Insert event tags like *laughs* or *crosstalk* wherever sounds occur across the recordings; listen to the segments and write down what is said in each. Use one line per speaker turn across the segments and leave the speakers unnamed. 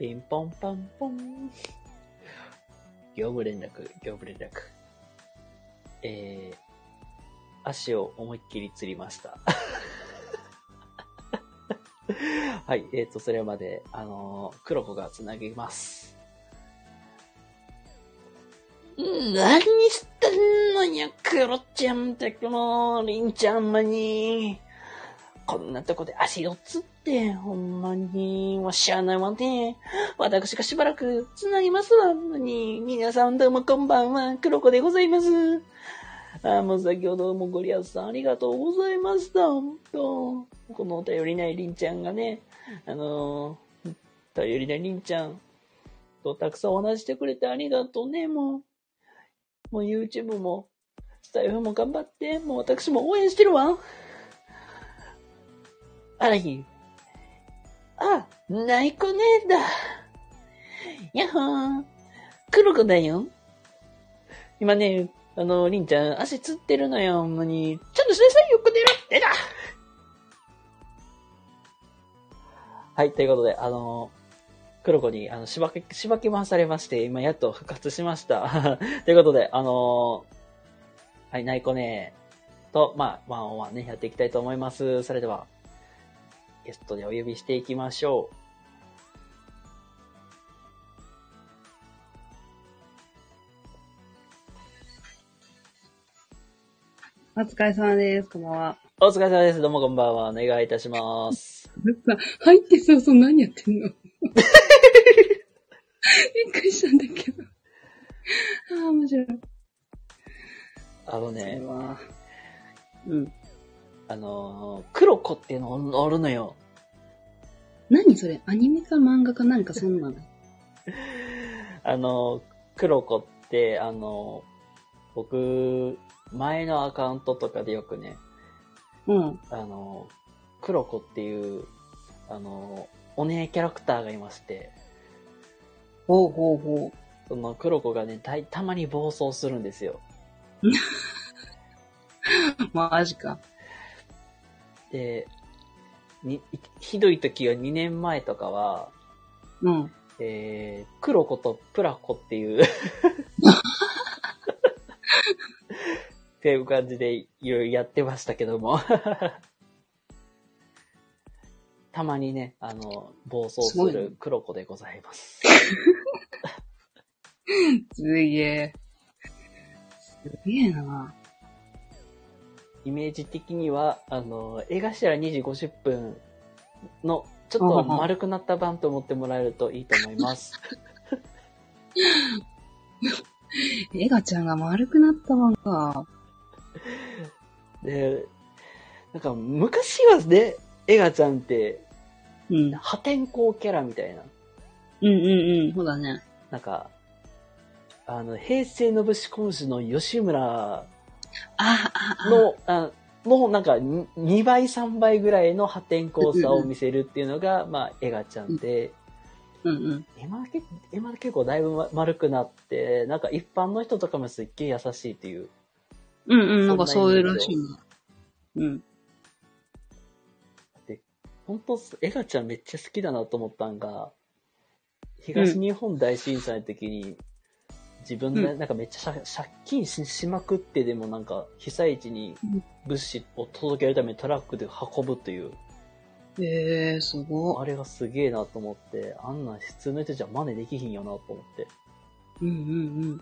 ピンポンパンポン。業務連絡、業務連絡。えー、足を思いっきり釣りました。*laughs* はい、えーと、それまで、あのー、黒子がつなぎます。何してんのや、クロちゃんってこの、リンちゃんまに。こんなとこで足をつっって、ほんまに、もうしゃないわね。私がしばらく繋ぎますわ。に、皆さんどうもこんばんは、黒子でございます。あ、もう先ほどもご利用さんありがとうございました。本当この頼りないりんちゃんがね、あのー頼りないりんちゃんとたくさんお話してくれてありがとうね、もう。もう YouTube も、スタイフも頑張って、もう私も応援してるわ。あらひん。あ、ないこねえだ。やっほー。黒子だよ。今ね、あの、りんちゃん、足つってるのよ。ほんまに。ちゃんとしなさいよ、こてらってだはい、ということで、あの、黒子に、あの、しばき、しばき回されまして、今やっと復活しました。*laughs* ということで、あのはい、ナイコネと、まあ、ワンオンワンね、やっていきたいと思います。それでは、ゲストでお呼びしていきましょう。
お疲れ様です。こんばんは。
お疲れ様です。どうもこんばんは。お願いいたします。
さ、入って早々何やってんの？*laughs* びっくりしたんだけど。ああ、面白い。それ
あのね、
は。うん。
あのー、黒子っていうのおるのよ。
何それ？アニメか漫画かなんかそんなの？*laughs*
あのー、黒子って、あのー、僕、前のアカウントとかでよくね、
うん。
あのー、黒子っていう、あのー、お姉キャラクターがいまして、
ほうほうほ
その黒子がね、たたまに暴走するんですよ。
う。*laughs* マジか。
で、に、ひどい時は2年前とかは、
うん。
えー、黒子とプラコっていう、っていう感じでいろいろやってましたけども。*laughs* たまにね、あの、暴走する黒子でございます。*laughs*
すげえ。すげえな。
イメージ的には、あの、映画ら2時50分の、ちょっと丸くなった版と思ってもらえるといいと思います。
エガちゃんが丸くなったわんか。
で、なんか昔はね、エガちゃんって
うん。
破天荒キャラみたいな、
うんうんうん。そうだね。
なんか、あの、平成のぶし今週の吉村。の、あの、なんかに2倍3倍ぐらいの破天荒さを見せるっていうのが、まあ、エガちゃんで、
うんうん。
今結構、今結構だいぶま丸くなって、なんか一般の人とかもすっげえ優しいっていう。
うんうん。なんか
そ
ういうらしいな。うん。
本当エガちゃんめっちゃ好きだなと思ったんが、東日本大震災の時に、自分で
う
なんかめっちゃ借借金ししまくってでもなんか被災地に
うん
物資を届けるためにトラックで運ぶという、
ええー、すご
あれがすげえなと思って、あんなん普通の人じゃ真似できひんよなと思って、
うんうんうん。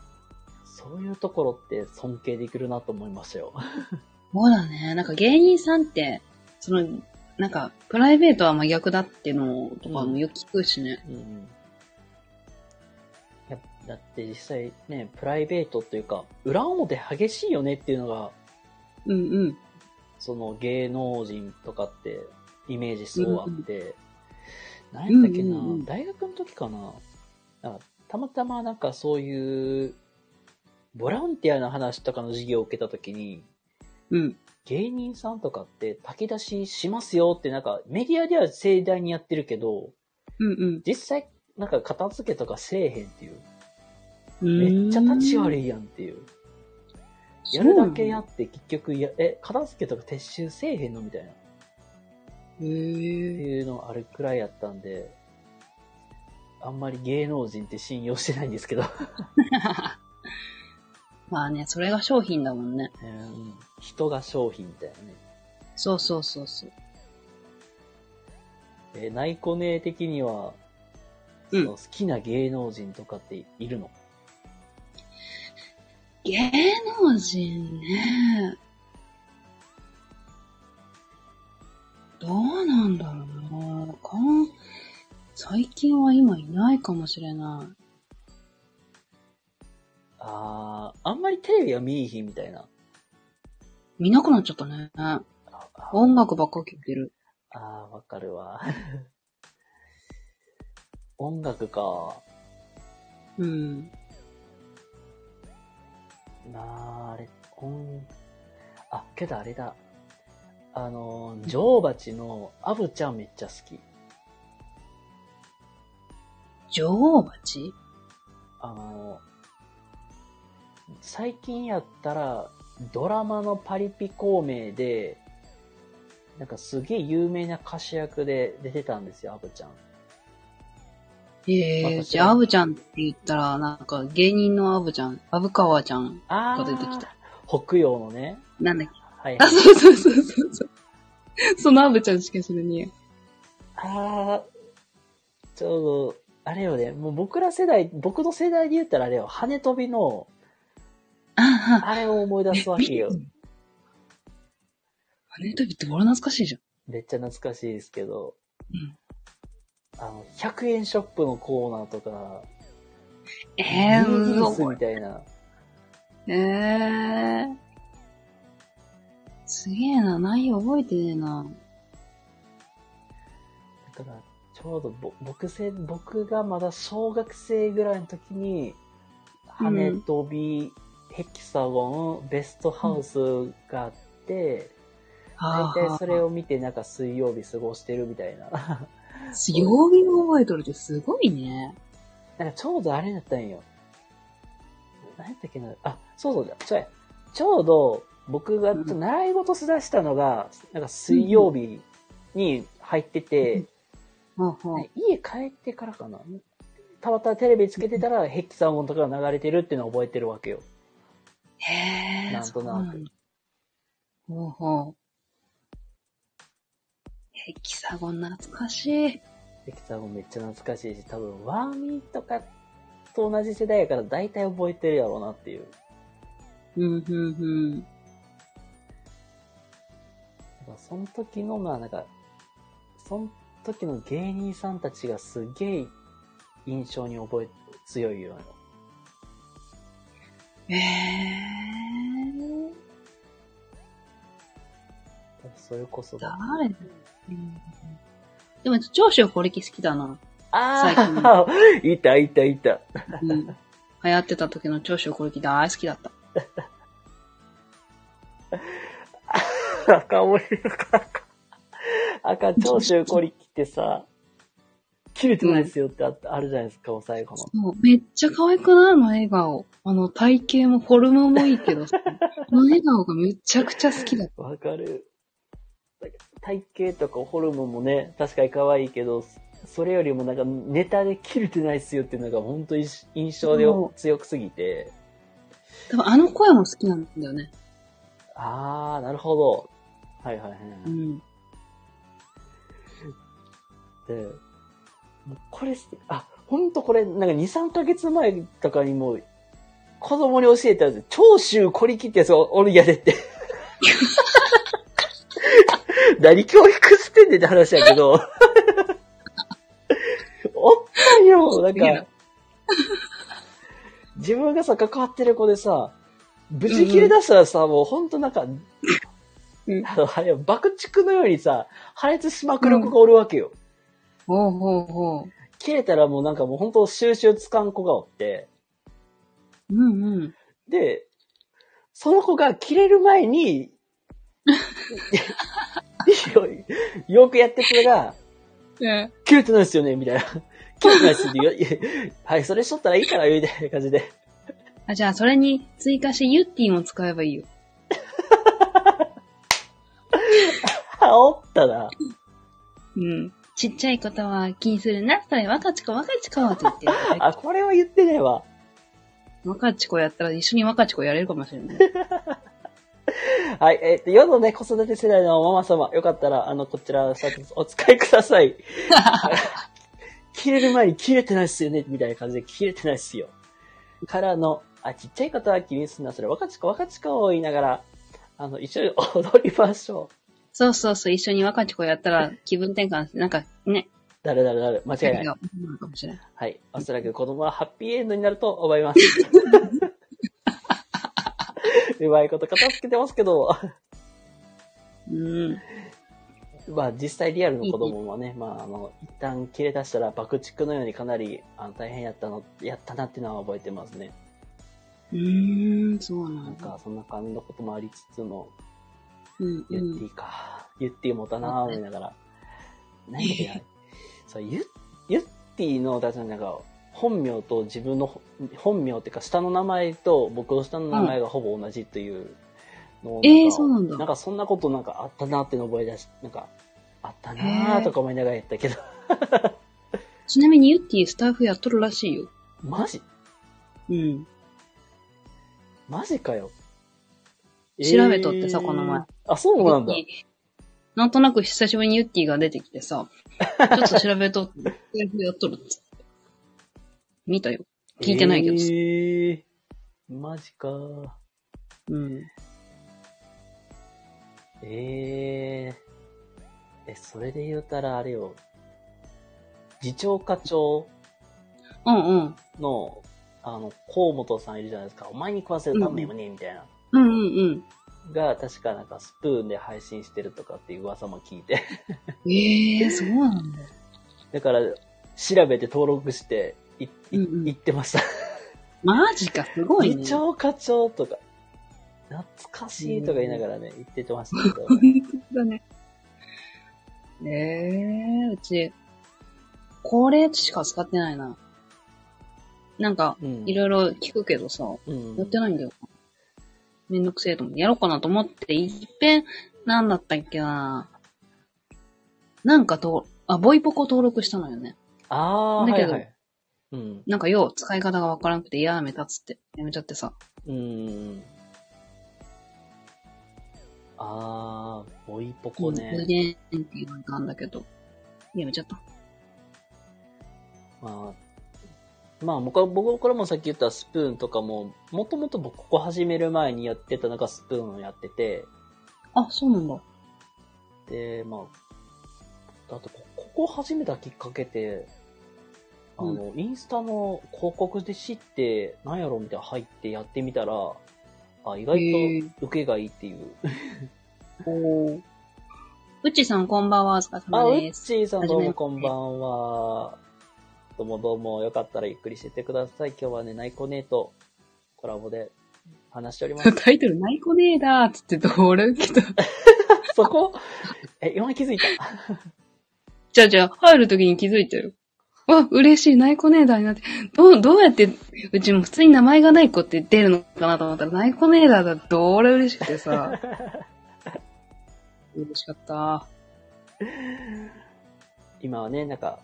そういうところって尊敬できるなと思いましたよ。
そうだね。なんか芸人さんって、その、なんか、プライベートは真逆だってのとかもよく聞くしね。
うんうん。だって実際ね、プライベートっていうか、裏表激しいよねっていうのが、
うんうん。
その芸能人とかってイメージすごいあって、何やったっけな、
うんうんうん
大学の時かななんかたまたまなんかそういう、ボランティアの話とかの授業を受けた時に、
うん。
芸人さんとかって炊き出ししますよってなんかメディアでは盛大にやってるけど、
うん
実際なんか片付けとかせえへんっていう。
うん。
めっちゃ立ち悪
い。
いやんっていう。やるだけやって結局や、え、片付けとか撤収せえへんのみたいな。って。いうのあるくらいやったんで、あんまり芸能人って信用してないんですけど。*laughs*
まあね、それが商品だもんね。
うん人が商品みたいなね。
そうそうそうそう。
えー、ナイコネ的には、
うん
好きな芸能人とかっているの？
芸能人ね。どうなんだろうなかん最近は今いないかもしれない。
あー、あんまりテレビは見いひんみたいな。
見なくなっちゃったね。
ああ
音楽ばっか聴いてる。
あー、わかるわ。*laughs* 音楽か。
うん。
なあ、あれ、音、あ、けどあれだ。あの、女王蜂のアブちゃんめっちゃ好き。
女王蜂？
あの、最近やったら、ドラマのパリピ孔明で、なんかすげえ有名な歌手役で出てたんですよ、アブちゃん。
ええー、
私
じゃあ、アブちゃんって言ったら、なんか芸人のアブちゃん、アブカワちゃん
あ
が出てきた。
北洋のね。
なんだっけ？
はい、
あ、
はい。
そうそうそうそうそう。そのアブちゃんしか知らね
ああ、ちょうど、あれよね、もう僕ら世代、僕の世代で言ったらあれよ、羽飛びの、
え。ああ、
あれを思い出すわけよ。
羽飛びって俺懐かしいじゃん。
めっちゃ懐かしいですけど、
うん
あの、100円ショップのコーナーとか、
ええー、
ビー
うわ
ズみたいな。
ええー。すげえな、内容覚えてねえな。
だから、ちょうどぼ僕せ、僕がまだ小学生ぐらいの時に、羽飛び、ヘキサゴン、ベストハウスがあって、大体それを見てなんか水曜日過ごしてるみたいな。*laughs*
曜日も覚えとるってすごいね。
なんかちょうどあれだったんよ。何やったっけな。あ、そうそうだ。そうや。ちょうど僕が
うん
習い事しだしたのが、なんか水曜日に入ってて、
ほうほう
ね家帰ってからかな。たまたまテレビつけてたら、ヘッキサゴンとかが流れてるっていうのを覚えてるわけよ。
へえ。
なんとなく
ほうほう。ヘキサゴン懐かしい。
ヘッキサゴンめっちゃ懐かしいし、多分ワーミーとかと同じ世代やから大体覚えてるやろうなっていう。
うん、うん、うん。
なんかその時の、まあなんか、その時の芸人さんたちがすげえ印象に覚え、強いよ。
へえ。
それこそ。
誰うんでも、長州小力好きだな。
ああ *laughs* いたいたいた。
うん。流行ってた時の長州小力大好きだった。
赤森の赤。赤、長州小力ってさ、切れてないですよってああるじゃないですか、最後の。
めっちゃ可愛くない？あの笑顔。あの体型もフォルムもいいけどさ、*laughs* あの笑顔がめちゃくちゃ好きだった。
わかる。体型とかホルモンもね、確かに可愛いけど、それよりもなんかネタで切れてないっすよっていうのが本当に印象で強くすぎて。
多分あの声も好きなんだよね。
あー、なるほど。はいはいはい。
うん。
で、これ、あ、ほんとこれ、なんか2、3ヶ月前とかにもう、子供に教えたやつ、長州小力ってやつがおるんやでって。*laughs* 何教育してんねんって話やけど。*laughs* おったんよ、なんか。自分がさ、関わってる子でさ、ぶち切れ出したらさ、もうほんとなんか、
うん
あの、あれ、爆竹のようにさ、破裂しまくる子がおるわけよ。
ほうほうほう。
切れたらもうなんかもう本当収集つかん子がおって、
うんうん。
で、その子が切れる前に、*laughs* よよくやってくれが、
ね
切れてないですよねみたいな。切れてないですって言ういやはい、それしとったらいいから、みたいな感じで。
あ、じゃあそれに追加してユッティも使えばいいよ。
あ、おったな。
うん。ちっちゃいことは気にするな。それ若ちこ若ちこって言ってる。
あ、これは言ってねえわ。
若ちこやったら一緒に若ちこやれるかもしれない。*laughs* *laughs*
はい、えっ、と、世のね、子育て世代のママ様、よかったら、あの、こちら、さお使いください。*laughs* 切れる前に切れてないっすよね、みたいな感じで切れてないっすよ。からの、あ、ちっちゃいことは気にすんな、それ、若ちこ若ちこを言いながら、あの、一緒に踊りましょう。
そうそうそう、一緒に若ちこやったら *laughs* 気分転換なんかね、
誰誰誰、間違いない。
が起こるかもしれない。
はい。おそらく子供はハッピーエンドになると思います。うまいこと片付けてますけど、
うん。
まあ実際リアルの子供もね、まああの、一旦切れ出したら爆竹のようにかなりあの大変やったの、やったなっていうのは覚えてますね。
うーん、そうな
なん
んだ。
かそんな感じのこともありつつの、
うん、
ユッテ
うん。
ィか、ユッティもたなぁ思いながら。何だっけな。そう、ユッ、ユッティの、だってなんか、本名と自分のほ本名っていうか下の名前と僕の下の名前がほぼ同じというのを
えー
なんか
そうなんだ
なんかそんなことなんかあったなっていうのを覚え出し、なんか、あったなぁとか思いながらやったけど。*laughs*
ちなみにユッティスタッフやっとるらしいよ。
マジ？
うん。
マジかよ。
調べとってさこの前。
あ、そうなんだ。
なんとなく久しぶりにユッティが出てきてさ、ちょっと調べとって、スタッフやっとるって。見たよ。聞いてないけどさ。
えー、マジか。
うん。
えー、え、それで言うたらあれよ。次長課長
うんうん。
の、あの、河本さんいるじゃないですか。お前に食わせるためにもね、みたいな。
うんうんうん。
が、確かなんかスプーンで配信してるとかっていう噂も聞いて。
ええー、そうなんだ。
だから、調べて登録して、い、い、
うんうん
言ってました。
マジか、すごいね。
次長課長とか、懐かしいとか言いながらね、言ってましたけど。*laughs*
本当だね。ええー、うち、これしか使ってないな。なんか、
うん
いろいろ聞くけどさ、
うん
やってないんだよ。めんどくせえと思って、やろうかなと思って、いっぺん、なんだったっけななんかと、あ、ボイポコ登録したのよね。
ああ、
だけど
はいはい。うん。
なんかよう使い方がわからなくてやめたっつって、やめちゃってさ。
うーん。あー、ボイポコ
うん、
ね。
充電って言われたんだけど、やめちゃった。
まあ、まあ僕は、僕はこれもさっき言ったスプーンとかも、もともと僕ここ始める前にやってたのがスプーンをやってて、
あ、そうなんだ。
で、まあ、あとこ、ここ始めたきっかけって、あの、インスタの広告で知って、なんやろみたいな入ってやってみたら、あ、意
へ
外
ー
と受けがいいっていう。*laughs*
おー。うっちーさんこんばんは、お疲れ
あ、うっ
様です。
ちーさんどうもこんばんは。どうもどうも、よかったらゆっくりしてってください。今日はね、ナイコネーとコラボで話しております。*laughs*
タイトル、ナイコネーだーっつってどれ受けた *laughs*
そこ？え、今気づいた？
じゃあじゃあ、入るときに気づいてる？わ、嬉しい、ナイコネーダーになって。どう、どうやって、うちも普通に名前がない子って出るのかなと思ったら、ナイコネーダーだってどれ嬉しくてさ。*laughs* 嬉しかった。
今はね、なんか、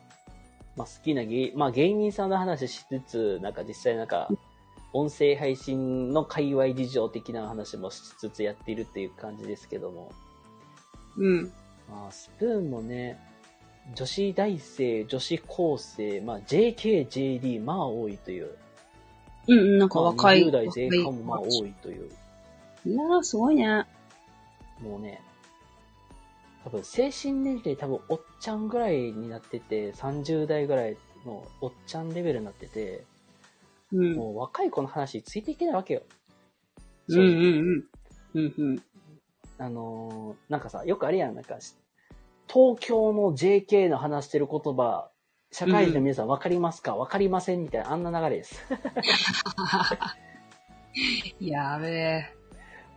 まあ、好きな芸、まあ、芸人さんの話しつつ、なんか実際なんか、音声配信の界隈事情的な話もしつつやっているっていう感じですけども。
うん。
まあ、スプーンもね、女子大生、女子高生、まあ、JK、JD、まあ多いという。
うんうん、なんか
まあ
若い。
20代前半もまあ
若
多いという。
いやー、すごいね。
もうね、多分精神年齢多分おっちゃんぐらいになってて、30代ぐらいのおっちゃんレベルになってて、
うん。
もう若い子の話についていけないわけよ。
うんうんうん。うんうん。
あのーなんかさ、よくあれやん、なんか、東京の JK の話してる言葉、社会人の皆さん分かりますか？分かりませんみたいな、あんな流れです。
やべえ。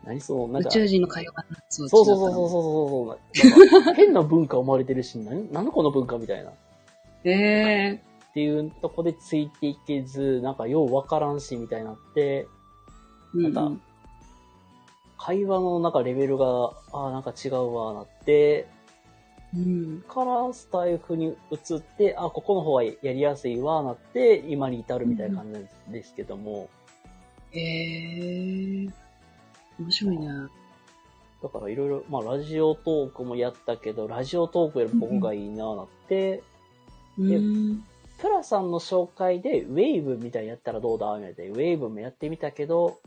何そう、なん
宇
か、
宙人の会話がそ
そうそうそうそうそうそうそう。変な文化生まれてるし、何、何この文化みたいな。っ
う。ええ
ていうとこでついていけず、なんかよう分からんし、みたいになって、
ー。
なんか会話のなんかレベルが、ああ、なんか違うわ、なって、
うん。
からスタイフに移って、あ、ここの方はやりやすいわ、なって、今に至るみたいな感じですけども、
へえ。面白いね。
だからいろいろ、まあラジオトークもやったけど、ラジオトークより僕がいいな、なって、
うん。
プラさんの紹介で、ウェーブみたいにやったらどうだみたいな。ウェーブもやってみたけど、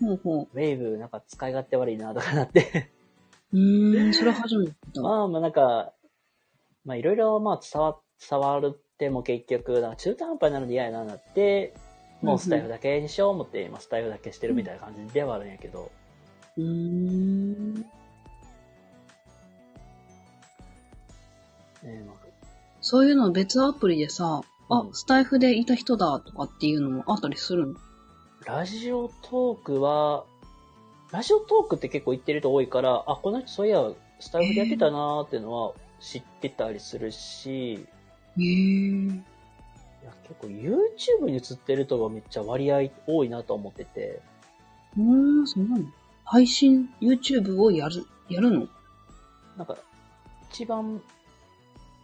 ほうほ
ウェーブなんか使い勝手悪いな、とかなって。
う。うん、それ初めて。
まあまあなんか、まあいろいろまあ伝わ、伝わるっても結局、なんか中途半端になるので嫌やな、なって、もうスタイフだけにしよう思って、今スタイフだけしてるみたいな感じではあるんやけど、
うーん。
ねまあ
そういうの別アプリでさ、あ
う、ん
スタイフでいた人だとかっていうのもあったりするの？
ラジオトークは、ラジオトークって結構言ってる人多いから、あ、この人そういや、スタイフでやってたなーっていうのは知ってたりするし、
へえ。
いや結構 YouTube に映ってる人がめっちゃ割合多いなと思ってて、
うーん、そうなの配信、YouTube をやる、やるの？
なんか、一番、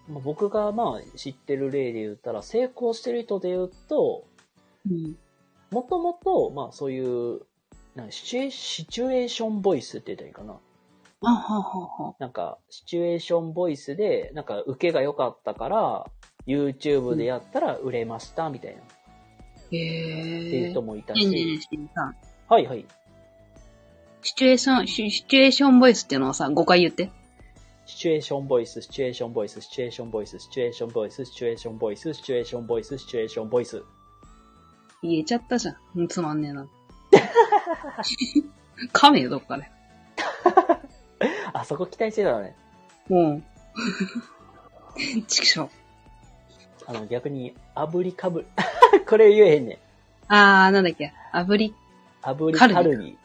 まあ、僕がまあ知ってる例で言ったら、成功してる人で言うと、
うん。
もともと、まあそういう、なシチュエーシチュエーションボイスって言ったらいいかな。
あははは。
なんか、シチュエーションボイスで、なんか、受けが良かったから、YouTube でやったら売れました、みたいな、って
へえ
いう人。もいた
ねえねえねえ
し。
しんさん
はいはい。
シチュエーション、シシチュエーションボイスっていうのをさ、5回言って。
シチュエーションボイス、シチュエーションボイス、シチュエーションボイス、シチュエーションボイス、シチュエーションボイス、シチュエーションボイス、シチュエーションボイス。
言えちゃったじゃんつまんねえな。*laughs* *laughs* 噛めよ、どっかで。
あそこ期待してたのね。
もう。ちくしょう。
あの、逆に、炙りかぶ、*laughs* これ言えへんねん。
あー、なんだっけ。炙り。
炙り
カルビ
カルビ。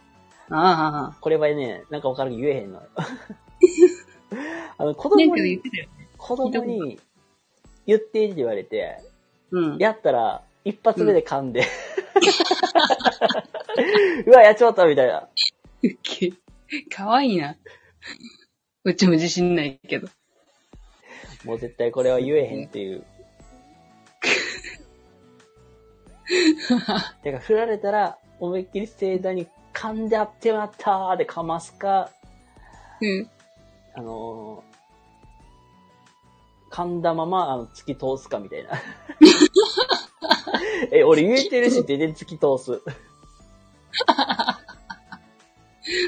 あ
これはね、なんかわかるけど言えへんの。*laughs* あの、子供に
えけど言っ、てたよ。
子供に言ってって言われて、
うん。
やったら、一発目で噛んで、*laughs* うわ、やっちまったみたいな。
ウケ。かわいいな。うちも自信ないけど。
もう絶対これは言えへんっていう。*laughs* てか、振られたら、思いっきり盛大に噛んであってまったーでかますか、
うん。
あのー、噛んだまま、あの、突き通すかみたいな。*laughs* え、俺言えてるし、全然突き通す。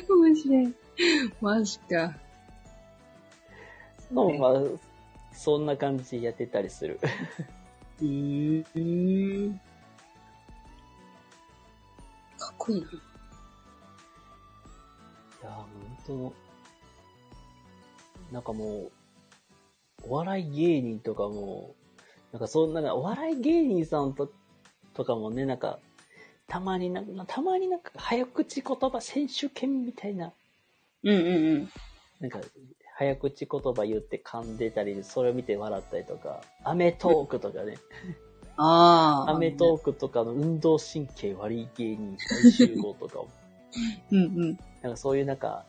面白い。マジか。
のまあ、そんな感じでやってたりする。
うーん。かっこいいな。
いやー、本当なんかもう、お笑い芸人とかも、なんかそんな、お笑い芸人さんととかもね、なんか、たまになんか、たまになんか、早口言葉選手権みたいな、
うんうんうん。
なんか、早口言葉言って噛んでたり、それを見て笑ったりとか、アメトークとかね、*laughs*
ああ。
アメトークとかの運動神経悪い芸人大集合とかも、*laughs*
うんうん。
なんかそういうなんか、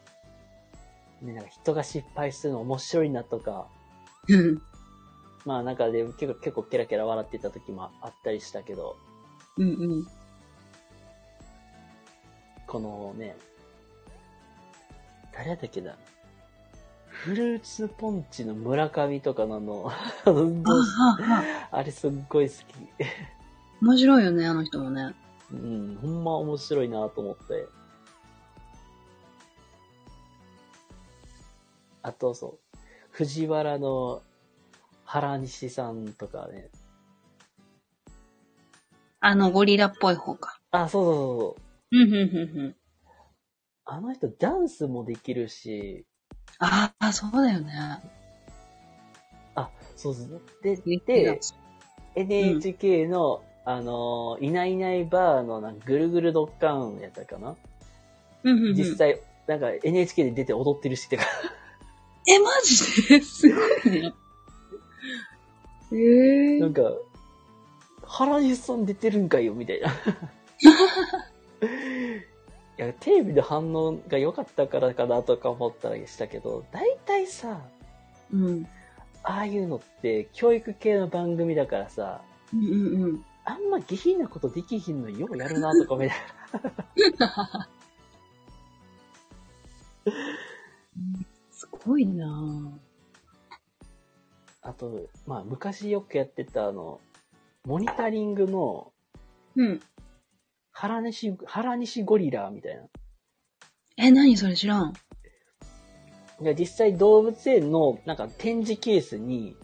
ね、なんか人が失敗するの面白いなとか、
うん。
まあなんかで結構結構ケラケラ笑ってた時もあったりしたけど、
うんうん。
このね、誰だっけな。フルーツポンチの村上とかのあの、*laughs*
ああ、あ
あれすっごい好き。
面白いよね、あの人もね。
うん、ほんま面白いなと思って。あとそう、藤原の原西さんとかね。
あの、ゴリラっぽい方か。
あ、そうそうそうそう。
うん、うん、うん、うん。
あの人ダンスもできるし、
ああ、そうだよね。
あ、そう。で、
言って
で
た、
NHK の、あのー、いないいないバーのなんかぐるぐるドッカーンやったかな、
うん、うん、うん。
実際、なんか NHK で出て踊ってるし、てか、
え、マジですごいね。ええ
なんか、原西さん出てるんかよ、みたいな。*laughs* いや、テレビで反応が良かったからかなとか思ったりしたけど、大体さ、
うん。
ああいうのって教育系の番組だからさ、
うんうんうん。
あんま下品なことできひんのようやるなとかみたいな。*laughs*
すごいなぁ。
あと、まあ昔よくやってたあの、モニタリングの
うん。
原西、原西ゴリラみたいな。
え、何それ知らん。
いや実際動物園のなんか展示ケースに、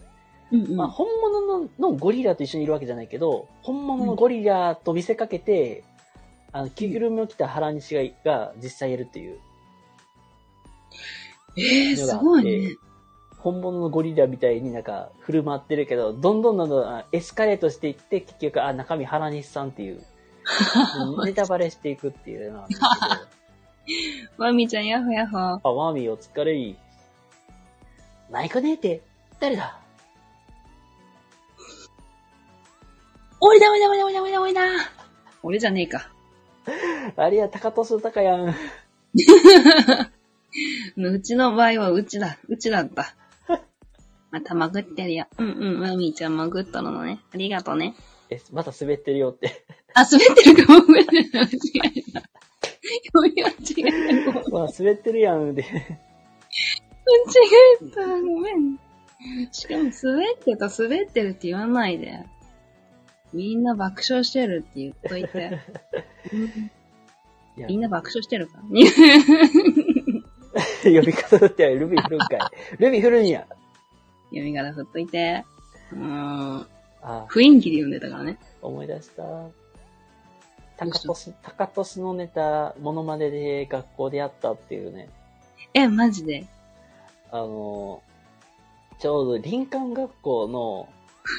うんうん。
まあ本物ののゴリラと一緒にいるわけじゃないけど、本物のゴリラと見せかけて、あの、着ぐるみを着た原西がが実際やるっていう。
えー、すごいね。
本物のゴリラみたいになんか振る舞ってるけど、どんどんどんどんあエスカレートしていって、結局、あ、中身原西さんっていう、ネタバレしていくっていうのなんですけど、*laughs*
マミちゃん、ヤッホヤッホ。
あ、ワーミーお疲れい。マイコネーテ、誰だ？
おいだおいだおいだおいだおいだおいだ。俺じゃねえか。
あれや、高俊高やん。*laughs*
うちの場合はうちだ。うちだった。また潜ってるよ。うんうん、マミちゃん潜っとるのね。ありがとうね。
え、また滑ってるよって。
あ、滑ってるかも。間違えた。読み間違えた。
まあ、滑ってるやん、で。
間違えた。ごめん。しかも滑ってた、滑ってるって言わないで。みんな爆笑してるって言っといて。みんな爆笑してるか？ら。*laughs*
呼び方だってルビー振るんかい。ルビー振るんや。
読み方振っといて。うーん。
あ、
雰囲気で読んでたからね。
思い出した。
ど
高
うした？
俊、高俊のネタ、モノマネで学校でやったっていうね。
え、マジで？
あの、ちょうど林間学校の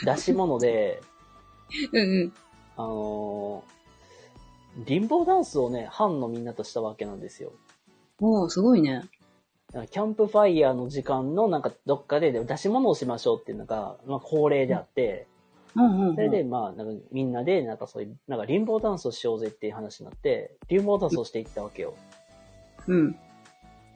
出し物で、*laughs*
うんうん。
あの、リンボーダンスをね、班のみんなとしたわけなんですよ。
おー、すごいね。
キャンプファイヤーの時間のなんかどっかで出し物をしましょうっていうのが、まあ恒例であって、
うんうん、うん。
それでまあなんかみんなでなんかそういう、なんかリンボーダンスをしようぜっていう話になって、リンボーダンスをしていったわけよ。
うん。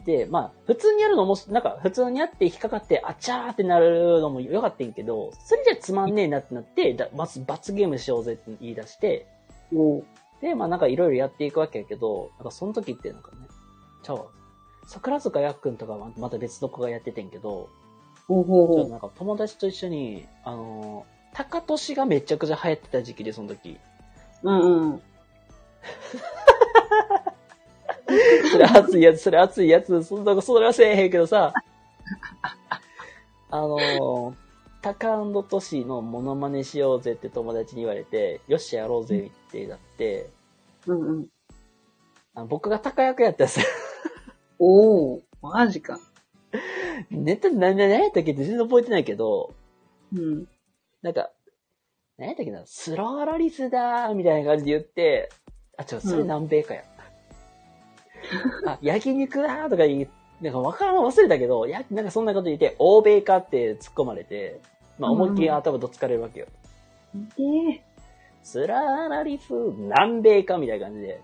で、まあ普通にやるのも、なんか普通にやって引っかかって、あちゃーってなるのもよかったんやけど、それじゃつまんねえなってなって、だまず罰ゲームしようぜって言い出して。で、まあなんかいろいろやっていくわけやけど、なんかその時ってなんかね、ちゃうわ桜塚やっくんとかはまた別の子がやっててんけど、
ほうほうほう。
なんか友達と一緒に、あのー、高俊がめちゃくちゃ流行ってた時期で、その時。
うんうん。
それ熱いやつ、それ熱いやつ、そんな、それはせえへんけどさ、あのー、タカトシのモノマネしようぜって友達に言われて、よっしゃやろうぜってなって、
うんうん。
あの僕がタカ役やったんですよ。
おー、マジか。
ネタ何で何やったっけって全然覚えてないけど、
うん。
なんか、何やったっけな、スローロリスだーみたいな感じで言って、あ、ちょ、それ南米かや。あ、焼肉だーとか言う、なんかわからん忘れたけど、や、なんかそんなこと言って、欧米かって突っ込まれて、まあ思いっきり頭どつかれるわけよ。
ええ
スラーラリス、南米かみたいな感じで。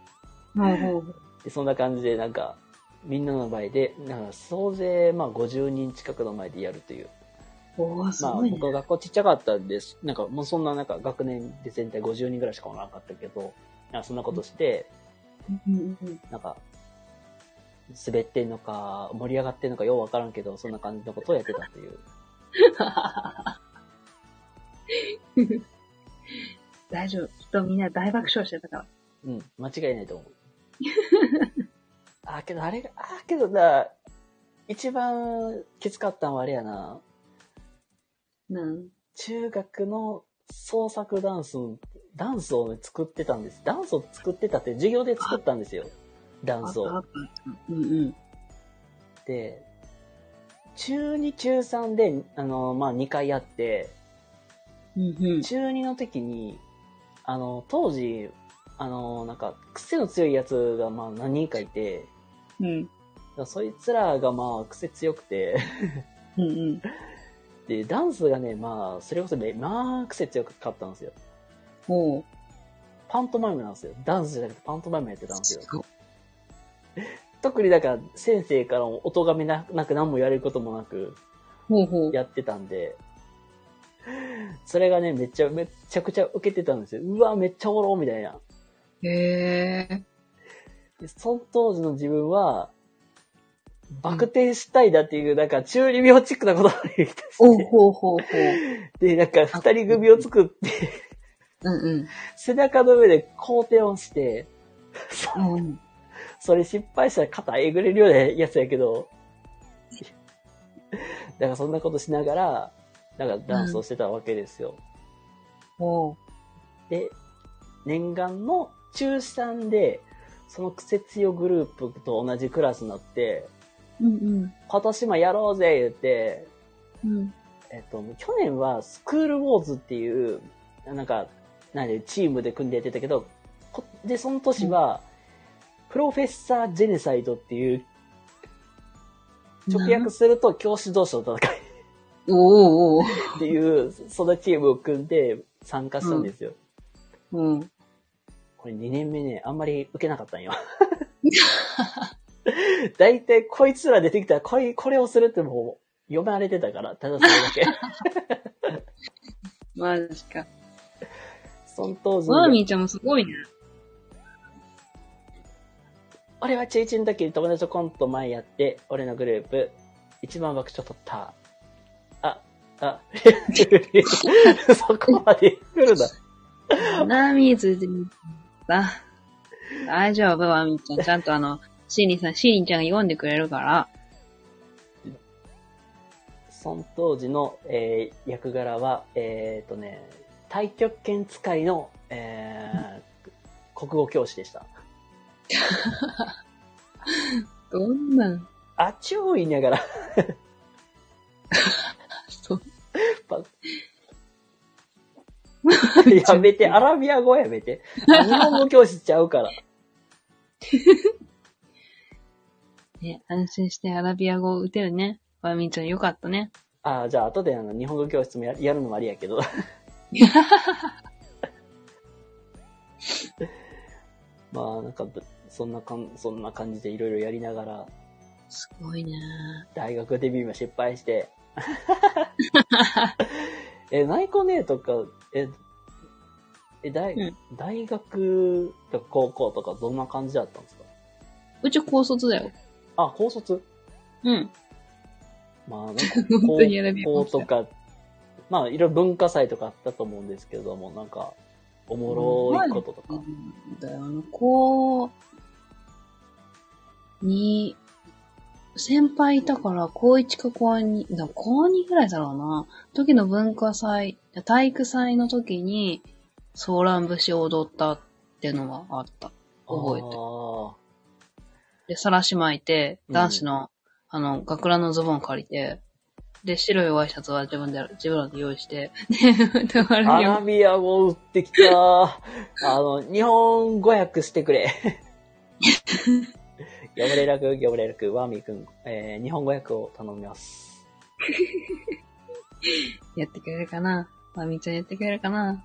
ほうほう。
でそんな感じで、なんか、みんなの前で、なんか総勢、まあ50人近くの前でやるという。
おー、す
まあ、
ごいね。
僕は学校ちっちゃかったんです。なんか、もうそんな、なんか、学年で全体50人ぐらいしかおらなかったけど、なんかそんなことして。なんか、滑ってんのか、盛り上がってんのかようわからんけど、そんな感じのことをやってたという。*laughs*
大丈夫。きっとみんな大爆笑してたから。
うん、間違いないと思う。*laughs* あ、けどあれが、あ、けどな、一番きつかったのはあれやな、
うん。
中学の創作ダンス、ダンスをね、作ってたんです。ダンスを作ってたって授業で作ったんですよ。ダンスを。
うんうん。
で、中2、中3で、あの、まあ、2回やって、
うんうん。
中2の時に、あの、当時、あの、なんか、癖の強いやつが、まあ、何人かいて、
うん。
そいつらが、まあ、癖強くて、
うんうん。
で、ダンスがね、まあ、それこそね、まあ、癖強かったんですよ。
おー。
パントマイムなんですよ。ダンスじゃなくてパントマイムやってたんですよ。特にだから、先生からも音がめななく何も言われることもなく。やってたんで、それがね、めっちゃ、めっちゃくちゃ受けてたんですよ。うわ、めっちゃおもろみたいな。
へえ。
でその当時の自分は、バク転したいだっていう、なんか中二病チックなことを言い出して、
おうほうほうほう。
で、なんか二人組を作って、
うんうん。
背中の上で後転をして、そ
うん。
それ失敗したら肩えぐれるようなやつやけど、だからそんなことしながら、なんかダンスをしてたわけですよ。
ほう。
で、念願の中3で、そのクセ強グループと同じクラスになって、
うん
今年もやろうぜ言って、
うん。うん。
えっと、去年はスクールウォーズっていう、なんか、なんで、チームで組んでやってたけど、こで、その年は、プロフェッサージェネサイドっていう、直訳すると教師同士の戦い
おお
っていう、そのチームを組んで参加したんですよ。
おう。うん。
これ2年目ね、あんまり受けなかったんよ。*laughs* だいたいこいつら出てきたら、こい、これをするってもう、読まれてたから、ただそれだけ。*laughs*
マジか。
その当時
マーミーちゃんもすごいね。
俺は中1の時に友達とコント前やって、俺のグループ、一番爆笑取った。あ、あ、*laughs* そこまで来るな。
ナミーズでさ、大丈夫、マーミーちゃん。ちゃんとあの、シーリンさん、シーリンちゃんが読んでくれるから。
その当時の、えー役柄は、えっ、とね、太極拳使いの、えー国語教師でした。*laughs*
どんなん？
あちゅー言いながら、
そう。
パ *laughs* やめて、アラビア語やめて。*laughs* 日本語教室ちゃうから。
ね、安心してアラビア語を打てるね。マーミーちゃんよかったね。
ああ、じゃあ後であの日本語教室もややるのもありやけど。*laughs* まあ、なんか、そんなかん、そんな感じでいろいろやりながら、
すごいね。
大学デビューも失敗して。*laughs* え、ナイコネとか、え、え、大、
うん
大学とか高校とかどんな感じだったんですか？
うち高卒だよ。
あ、高卒？
うん。
まあ、なんか *laughs* 高校とか、まあ、いろいろ文化祭とかあったと思うんですけども、なんか、おもろいこととか。
うん。だよ、あの、高に、先輩いたから、高1か高2、だ高2ぐらいだろうな。時の文化祭、体育祭の時に、ソーラン節を踊ったってのはあった。覚えて
あ
で、さらし巻いて、
うん
男子の、あの、学ランのズボン借りて、で、白いワイシャツは自分で、自分らで用意して、で、だか
ー
ら
アラビア語売ってきた。あの、日本語訳してくれ。ギャブレラク、ギャブレラク、ワーミーくん、えー、日本語訳を頼みます。*laughs*
やってくれるかな？まみちゃんやってくれるかな？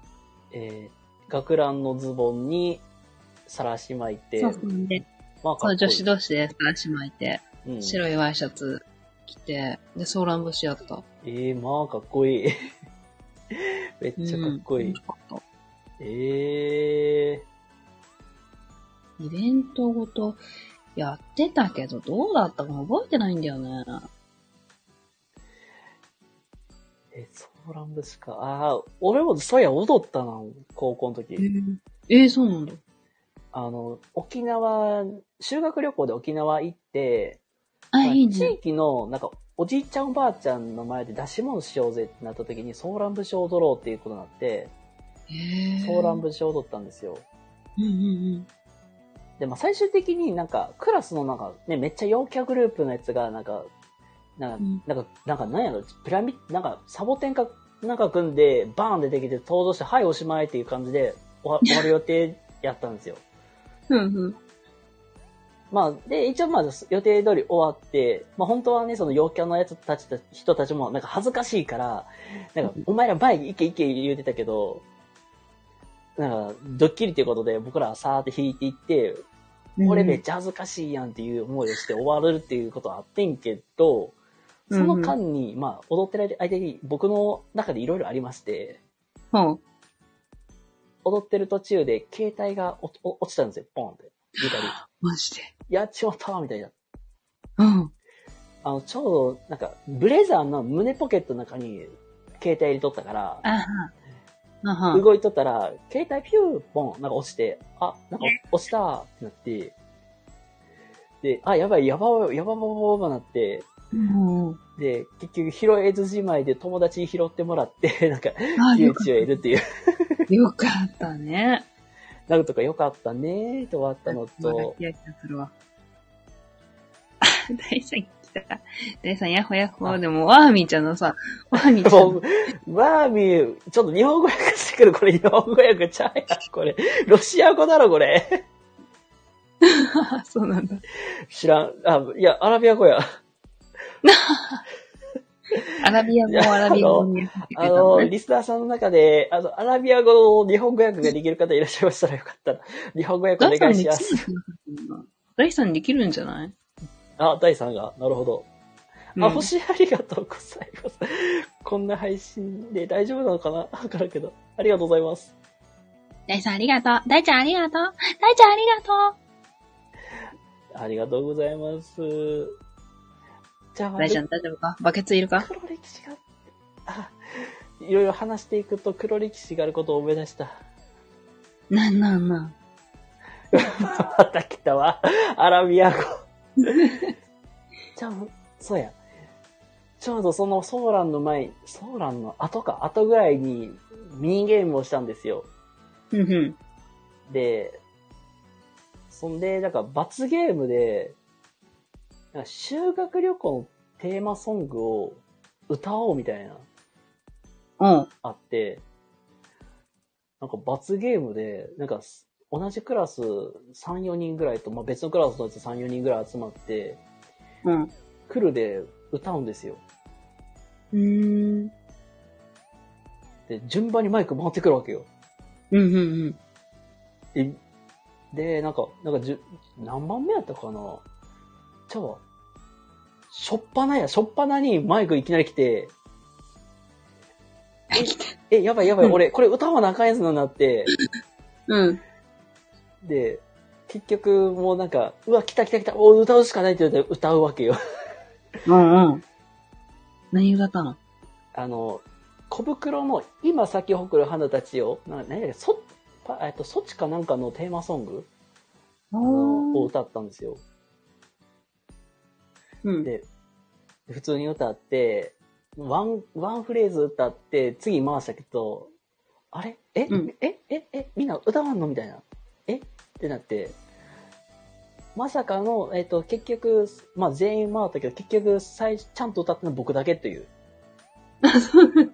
えー、学ランのズボンに、さらし巻いて、
そうそうで、
まあ、こいい
女子同士でさらし巻いて、
うん、
白いワイシャツ着て、で、ソーラン節やった。
ええまあ、かっこいい。*laughs* めっちゃかっこいい。
うん
ええ
イベントごとやってたけど、どうだったか覚えてないんだよね。
え、ソーラン節か。ああ、俺もそういや踊ったな、高校の時。
えー、そうなんだ。
あの、沖縄、修学旅行で沖縄行って、
あ、
まあ
いいね。
地域の、なんか、おじいちゃんおばあちゃんの前で出し物しようぜってなった時に、ソーラン節を踊ろうっていうことになって、ソーラン節を踊ったんですよ。
うんうん
で、まあ、最終的になんか、クラスのなんか、ね、めっちゃ陽キャグループのやつが、なんか、なんか、
うん
なんか、なんか、なんやろ、ピラミッド、なんか、サボテンか、なんか組んで、バーン出てきて登場して、はい、おしまいっていう感じで、終わる予定やったんですよ。
うん。うんうん。
まあ、で、一応まあ、予定通り終わって、まあ本当はね、その陽キャのやつたちた、人たちも、なんか恥ずかしいから、なんか、お前ら前に行け行け言うてたけど、なんか、ドッキリっていうことで僕らはさーって引いていって、これめっちゃ恥ずかしいやんっていう思いをして終わるっていうことはあってんけど、その間に、まあ、踊ってる間に僕の中でいろいろありまして、
ほう。
踊ってる途中で携帯がおお落ちたんですよ、ポンって。床に。*gasps*
マジで。
やっちまったみたいな。
うん。
あの、ちょうど、なんか、ブレザーの胸ポケットの中に携帯入れとったから。動いとったら、携帯ピューポンなんか落ちて、あ、なんか落ちたってなって、で、あ、やばい、やばい、やばばばばばなって、
うん。
で、結局拾えずじまいで友達に拾ってもらって、なんか、
あ、
窮地を得るっていう。
よかったね。
なんとか良かったねーって終わったのと、
キラキラするわ。あ、*laughs* 大さん来た。大さん、ヤッホヤッホでも、ワーミーちゃんのさ、ワーミーちゃん
ワーミー、ちょっと日本語訳してくる。これ日本語訳ちゃうやん。これ、ロシア語だろ、これ。
の、*laughs* そうなんだ。
知らん。あ、いや、アラビア語や。*laughs* *laughs*
アラビア語、アラビア語に
あ
の。
リスナーさんの中で、あの、アラビア語の日本語訳ができる方いらっしゃいましたらよかったら、*laughs* 日本語訳お願いします。
じゃない？大さんできるんじゃない？
あ、第3が。なるほど。あ、
うん
星ありがとうございます。こんな配信で大丈夫なのかな？わからんけど。ありがとうございます。
大さんありがとう。大ちゃんありがとう。大ちゃんありがと
ありがとうございます。じゃ。
大ちゃん大丈夫か？バケツいるか？
黒歴史が、あ、いろいろ話していくと黒歴史があることを思い出した。
なんなんなん？*laughs*
また来たわ。アラビア語。じゃあ、そうや。ちょうどそのソーランの前、ソーランの後か、後ぐらいにミニゲームをしたんですよ。で、そんで、なんか罰ゲームで、なんか修学旅行のテーマソングを歌おうみたいな、
うん。
あって、なんか罰ゲームで、なんかす同じクラス3、4人ぐらいと、まあ、別のクラスのやつ3、4人ぐらい集まって、
うん。
クルで歌うんですよ。
うーん。
で、順番にマイク回ってくるわけよ。
うんうんうん。
えで、なんか、なんかじゅ、何番目やったかなちゃ。しょっぱなや、しょっぱなにマイクいきなり来て、え、え、やばいやばい、
うん
俺、これ歌わなあかんやつなんだって、
うん。
で、結局、もうなんか、うわ、来た来た来た、お歌うしかないって言って歌うわけよ。
うんうん。何歌ったの？
あの、コブクロの今咲き誇る花たちよ、な何やっけ、そ、パえっと、ソチかなんかのテーマソングを。歌ったんですよ。
うん。
で、普通に歌って、ワン、ワンフレーズ歌って、次回したけど、あれ？え、
うん。
え？え？え？みんな歌わんの？みたいな。え？ってなって、まさかの、えっ、と、結局、まあ全員回ったけど、結局、最初、ちゃんと歌ったのは僕だけっていう。*laughs*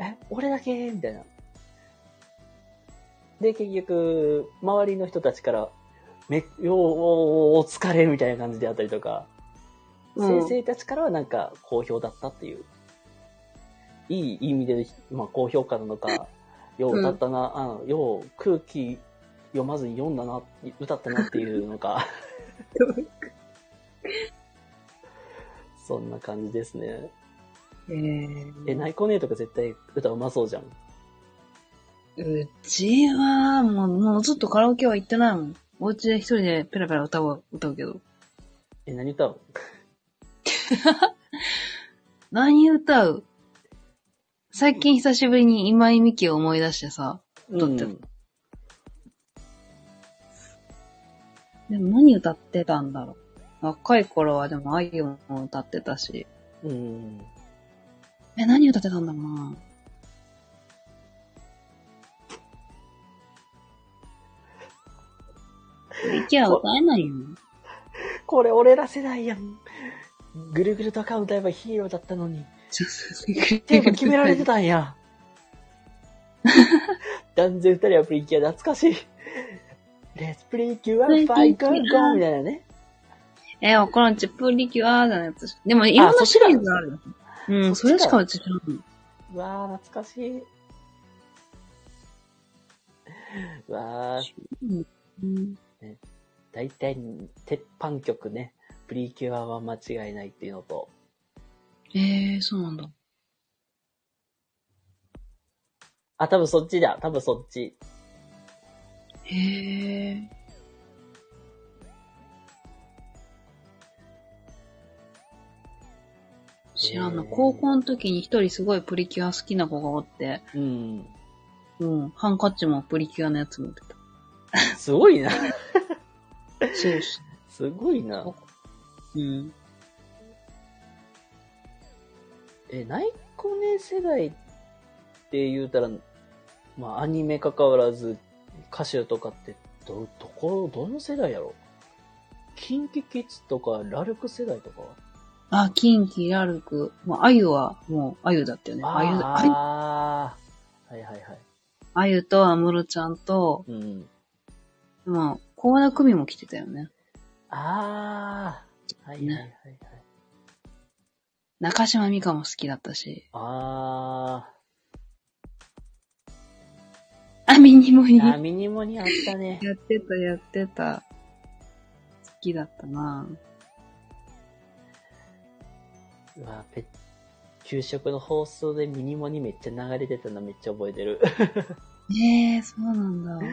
え、俺だけ？みたいな。で、結局、周りの人たちから、め、よう、おお疲れみたいな感じであったりとか、
うん
先生たちからはなんか好評だったっていう。いい意味で、まあ高評価なのか、よう歌ったな、あの、よう空気読まずに読んだな、歌ったなっていうのか。そんな感じですね。
えー、
え、ナイコネとか絶対歌うまそうじゃん。
うちは、もう、もうずっとカラオケは行ってないもん。お家で一人でペラペラ歌う、歌うけど。
え、何歌う？*laughs*
何歌う？最近久しぶりに今井美樹を思い出してさ。歌って
うん
でも何歌ってたんだろう？若い頃はでもあいよも歌ってたし。
うん。
え、何歌ってたんだろうな？*laughs* ミキは歌えないよ。
これ俺ら世代やん。ぐるぐるとか歌えばヒーローだったのに。テーマ決められてたんや。*laughs* 断然二人はプリキュア懐かしい。レッツプリキュアファイゴーゴーみたいなね。
え、わからん、チプリキュアーのやつ。でも、いろんなシリーズあるよ。うん、それしかうち知らない。
うわー、懐かしい。うわー、
うん。
大体、鉄板曲ね。プリキュアは間違いないっていうのと。
ええー、そうなんだ。
あ、多分そっちだ。多分そっち。
へえ。知らんな。
へー
高校の時に一人すごいプリキュア好きな子がおって、
うん。
うん、ハンカチもプリキュアのやつ持ってた。*laughs*
すごいな。*laughs*
そうそ
すごいな。
う。うん。
え、ナイコネ世代って言うたら、まあアニメ関わらず歌手とかってど、どこ、どの世代やろ？キンキキッズとかラルク世代とか
あ、キンキ、ラルク。もう、あゆは、もう、あゆだったよね。あゆ、あゆ、
ああ。はいはいはい。
あゆと安室ちゃんと、
うん。
まあ、高田組も来てたよね。
ああ。はいはいはいはい。
中島美嘉も好きだったし。
あ
あ、ミニモニ。
ー。あ、
や
ミニモニあったね。*laughs*
ってた、やってた。好きだったな
うわ、ぺ、給食の放送でミニモニめっちゃ流れてたのめっちゃ覚えてる。
ええー、そうなんだ。*laughs*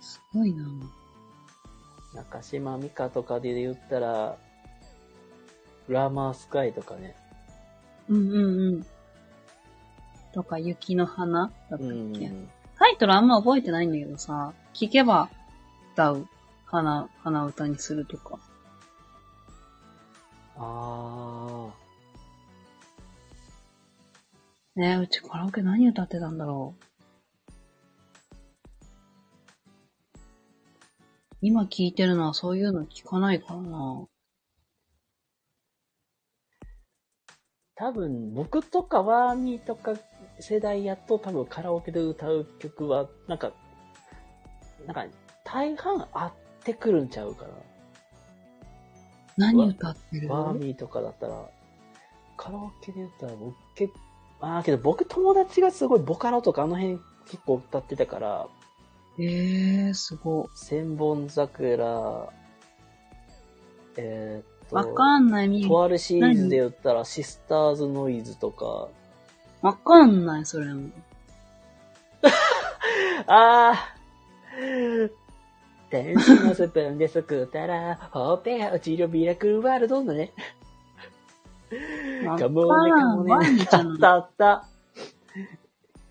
すごいな
中島美嘉とかで言ったら、グラマースカイとかね。
うんうんうん。とか、雪の花だったっ
う
け、
ん。
タイトルあんま覚えてないんだけどさ、聞けば歌う。花、花歌にするとか。
あ
ねえ、うちカラオケ何歌ってたんだろう？今聞いてるのはそういうの聞かないからな。
ー。多分、僕とかワーミーとか世代やと多分カラオケで歌う曲は、なんか、なんか、大半合ってくるんちゃうか
何歌ってる
な。ワーミーとかだったら、カラオケで言ったら僕ああ、けど僕友達がすごいボカロとかあの辺結構歌ってたから、
ええー、すご
千本桜、えーっ
い。
と、
わかんない、み、
とあるシリーズで言ったら、シスターズノイズとか、
わかんない、それも。*laughs*
あー天使のスプーンですくったら、ほっぺが落ちるミラクルワールドのね。
わ
かもね
か
もね。*laughs* たあった。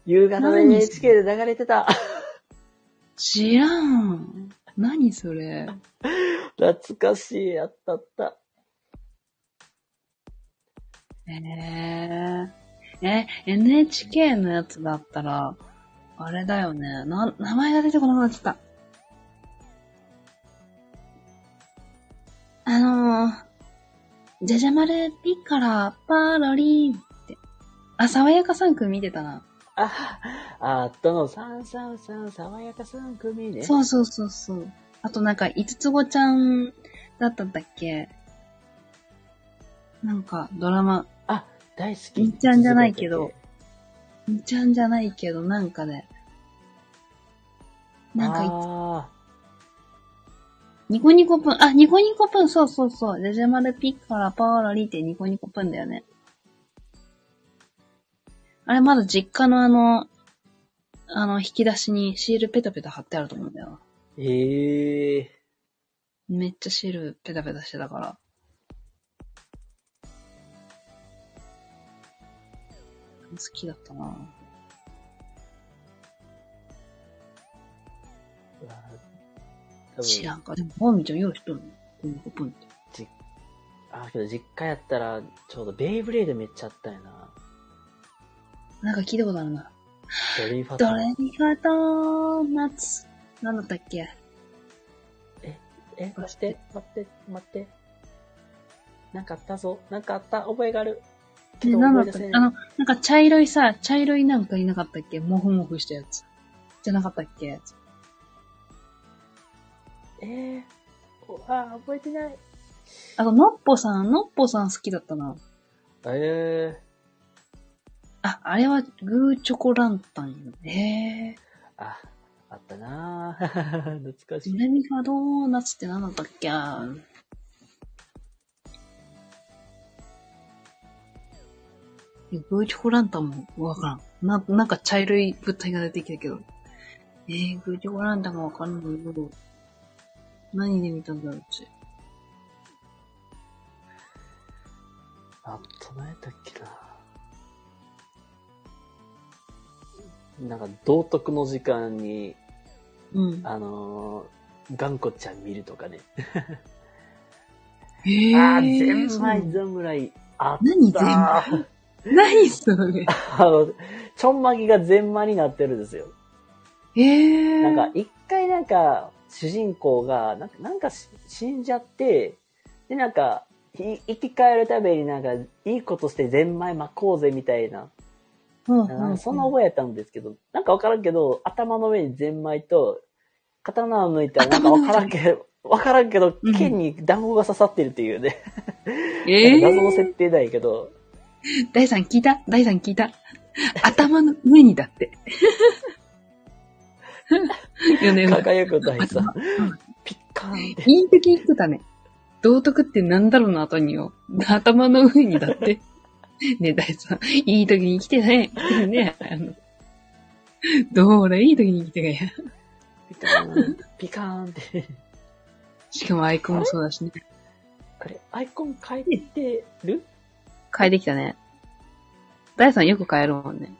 夕方の NHK で流れてた。
知らん。何それ。
懐かしい、あったあった。
えええ、NHK のやつだったら、あれだよね。な、名前が出てこなくなっちゃった。あのー、じゃじゃ丸ピッカラパロリーって。あ、爽やか3組見てたな。
あ、あったの、さんさんさん、爽やか3組ね。
そうそうそうそう。あとなんか、五つ子ちゃんだったんだっけなんか、ドラマ、
あ、大好き。
みっちゃんじゃないけどみちゃんじゃないけど、なんかね、なんかいつ、
あ
ニコニコプン、あ、ニコニコプン、そうそうそう。ジャジャマルピッカラパーラリってニコニコプンだよね。あれまだ実家のあの、あの、引き出しにシールペタペタ貼ってあると思うんだよな。
ーええ
めっちゃシールペタペタしてたから。好きだったな
うわ多分
知らんか。でも、マミちゃん用意しとるのニコニコプンって。
じあ、けど実家やったら、ちょうどベイブレードめっちゃあったよな。
なんか聞いたことあるな。
ドリーファト
ドレミファト夏。なんだったっけ？
え、待って、待って、待って。なんかあったぞ。なんかあった覚えがある。け
え、
ど
なんだ。った？あの、なんか茶色いさ、茶色いなんかいなかったっけ？モフモフしたやつ。じゃなかったっけ？
えー、おあー、覚えてない。
あと、のっぽさん、のっぽさん好きだったな。
え
あ、あれはグーチョコランタンよね。
ー、あ、あったなぁ。*laughs* 懐かしい。
ドレミファドーナツって何だったっけ？ブーチコランタンもわからん。な、なんか茶色い物体が出てきたけど。えー、ブーチコランタンがわかんないけど。何で見たんだろう、うち。
あと何やったっけな。なんか、道徳の時間に、
うん。
あのー、頑固ちゃん見るとかね。
えー、
あー、ゼンマイ侍、あった
何ゼンマ何それ？*laughs*
あの、ちょんまぎがゼンマになってるんですよ。
えー。
なんか、一回なんか、主人公が、なんか、なんかし死んじゃって、で、なんか、い生き返るためになんか、いいことしてゼンマイ巻こうぜみたいな、
うん
そんな覚えたんですけど、なんかわからんけど、頭の上にゼンマイと、刀を抜いたらなんかわからんけど、わからんけど
うん、
剣に団子が刺さってるっていうね。
え
謎の設
ー。
定ないけど、
第三聞いた？第三聞いた？頭の上にだって。よね。
輝く大さ
頭、
ピッカーンって。
いい時に来たね。道徳ってなんだろうの後によ。頭の上にだって。*laughs* ねえ、大さん、いい時に来てね。ね。あの、どれいい時に来てがや。
ピカーン、ピカーンって。
しかもアイコンもそうだしね。
あれ、アイコン変えてる？
変えてきたね。大さんよく変えるもんね。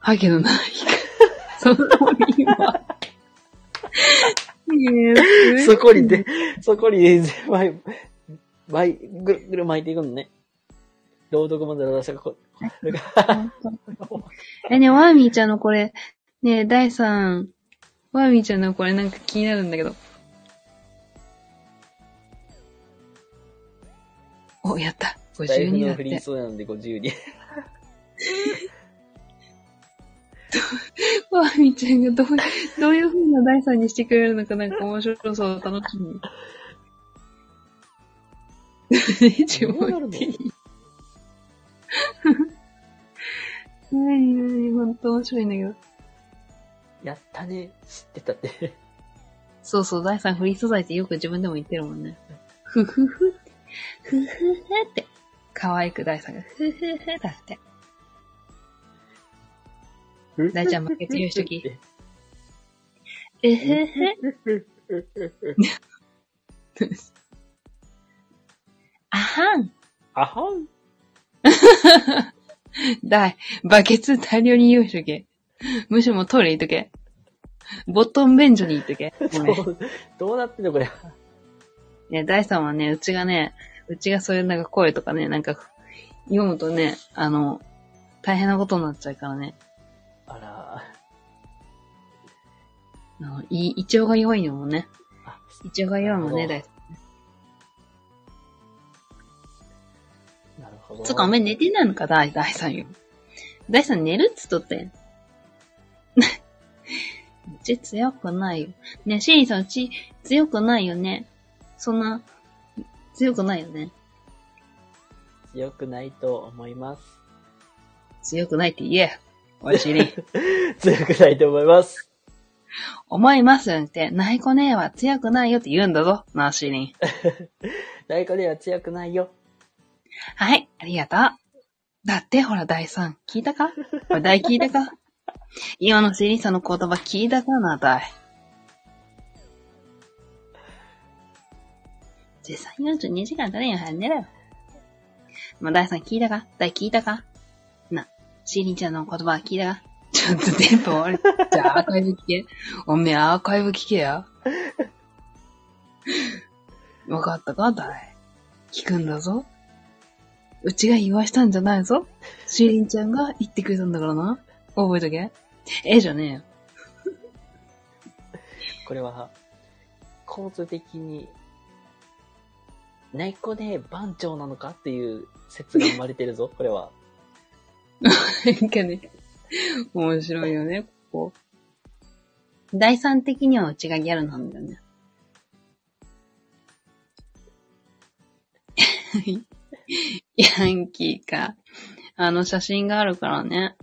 はけどない。*laughs* その今。ねえ
そこにで、そこに全然巻い、巻い、ぐるぐる巻いていくのね。朗読まで私がこう、*laughs*
え、ね、ワーミーちゃんのこれ、ねえ、第3、ワーミーちゃんのこれなんか気になるんだけど。お、やった。52
大夫の
だって。
フリーそうなんで50に。*laughs*
ワーミーちゃんがどう、どういう風な第3にしてくれるのかなんか面白そう、楽しみ。自
どうなるの？*laughs*
分でいい。何何ほん。と面白いん。だけど。
やったね。知ってたって。
そうそう、第3フリー素材ってよく自分でも言ってるもん。ね。ふふふって、ふふふって。可愛く第3がふふふだって。大ちゃん。負けてるしときえふふ。あはん。
あはん。*laughs*
だい、バケツ大量に用意しとけ。むしろもうトイレ行っとけ。ボットン便所に行っとけ。*laughs*
どうなってんのこれ。
ね、大さんはね、うちがね、うちがそういうなんか声とかね、なんか読むとね、あの、大変なことになっちゃうからね。
あら。
あの、い、胃腸が弱いのもね。
あ、
胃腸が弱いもんね、大さん。つうか、お前寝てないのか、大、大さんよ。大さん寝るっつっとったやん。*laughs* うち強くないよ。ね、シーリーさん、うち強くないよね。そんな、強くないよね。
強くないと思います。
強くないって言え。おい、シーリー。*laughs*
強くないと思います。
思いますって、ナイコ姉は強くないよって言うんだぞ、なあ、シーリー。*laughs*
大子では強くないよ。
はい、ありがとう。だって、ほら、第3、聞いたか？これ、大聞いたか？*laughs* 今のシーリーさんの言葉聞いたかな、大。13、42時間足りんよ、早く寝ろよ。まあ、第3聞いたか？大聞いたか？な、シーリーちゃんの言葉聞いたか？ちょっと電波悪い。じゃあ、アーカイブ聞け。おめえ、アーカイブ聞けや。*laughs* わかったか？大。聞くんだぞ。うちが言わしたんじゃないぞ。シーリンちゃんが言ってくれたんだからな。覚えとけ。ええじゃねえよ。*laughs*
これは、構図的に、内子で番長なのかっていう説が生まれてるぞ、*laughs* これは。
なんかね、面白いよね、ここ。第三的にはうちがギャルなんだよね。*laughs* ヤンキーか。あの写真があるからね。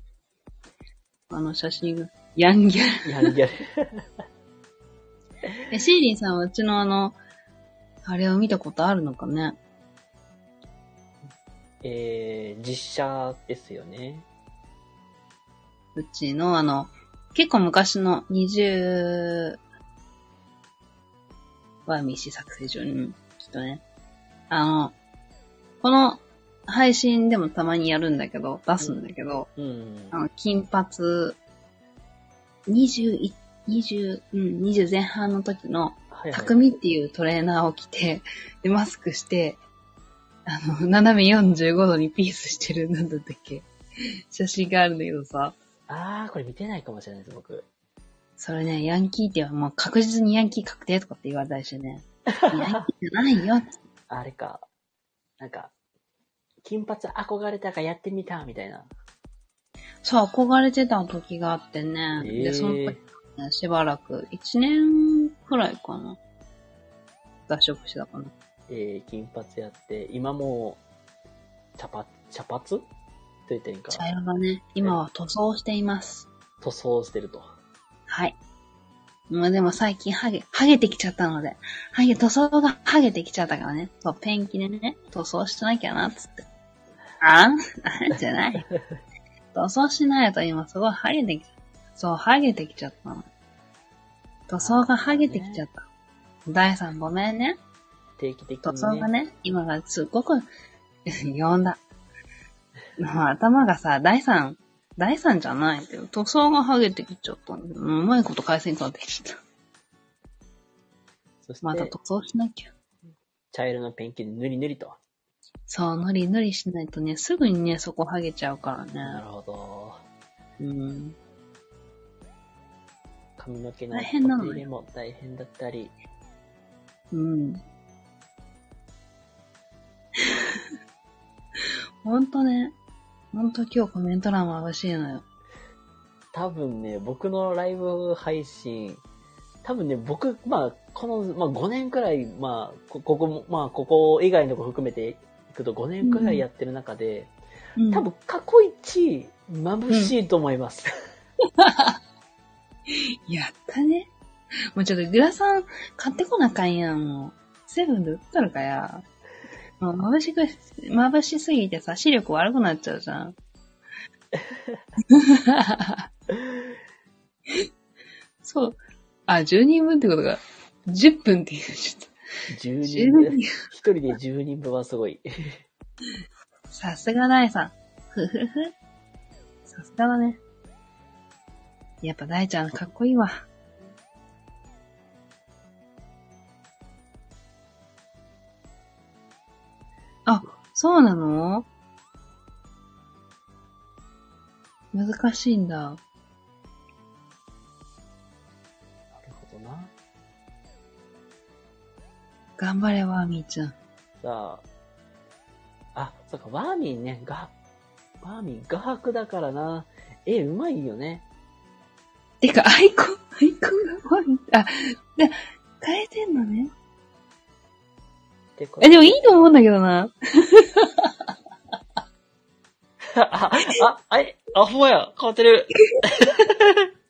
あの写真が。ヤンギャル。
やるやる。*laughs*
え、シーリンさんはうちのあの、あれを見たことあるのかね？
えー、実写ですよね。
うちのあの、結構昔の20、は未試作成中に、ちょっとね、あの、この配信でもたまにやるんだけど、出すんだけど、
うん。
あの、金髪、21、20、うん、20前半の時の。匠っていうトレーナーを着て、*laughs* で、マスクして、あの、斜め45度にピースしてる、なんだったっけ写真があるんだけどさ、
あー、これ見てないかもしれないです、僕。
それね、ヤンキーってもう確実にヤンキー確定とかって言われたりしてね、*laughs* ヤンキーじゃないよ。
あれか。なんか、金髪憧れたからやってみた、みたいな。
そう、憧れてた時があってね。
えー
で、その時、ね、しばらく、1年くらいかな。脱色してたかな。
えー、金髪やって、今もう、茶髪、茶髪？と言っていいんか。
茶色がね、今は塗装しています。
塗装してると。
はい。まあでも最近ハゲ、ハゲてきちゃったので、ハゲ、塗装がハゲてきちゃったからね。そう、ペンキでね、塗装しなきゃな、つって。あん？あ *laughs* んじゃない。塗装しないと今すごいハゲてき。そう、ハゲてきちゃったの。塗装がハゲてきちゃった。第三ごめんね。
定期的
塗装
にね。
がね、今がすっごく、*laughs* 呼んだ。もう頭がさ、第三、第三じゃないんだよ。塗装が剥げてきちゃったんううまいこと返せんかってきちゃった。また塗装しなきゃ。
茶色のペンキで塗り塗りと。
そう、塗り塗りしないとね、すぐにね、そこ剥げちゃうからね。
なるほど。
うん。
髪の毛の手入れも大変だったり。
うん。*laughs* ほんとね。ほんと今日コメント欄眩しいのよ。
多分ね、僕のライブ配信、多分ね、僕、まあ、この、まあ5年くらい、まあ、ここまあ、ここ以外のとこ含めていくと5年くらいやってる中で、
うん、
多分過去一眩しいと思います。*laughs*
やったね。もうちょっとグラサン買ってこなあかんやん、もう。セブンで売ったのかや。もう眩しく、眩しすぎてさ、視力悪くなっちゃうじゃん。*laughs* そう。あ、10人分ってことが、10分っていう。ちょっ
10
と
人分、
10
一人で10人分はすごい。
さすが大さん。ふふふ。さすがだね。やっぱ大ちゃんかっこいいわ。あ、そうなの？難しいんだ。頑張れ、ワーミーちゃん。
さあ、あ、そっか、ワーミンね、が、ワーミン画伯だからな。絵うまいよね。
てか、アイコン、アイコンがワーミー、あ、で、変えてんのね。え、でもいいと思うんだけどな。*laughs*
あ、あ、あれ、あ、ほんまや、変わってる。*laughs*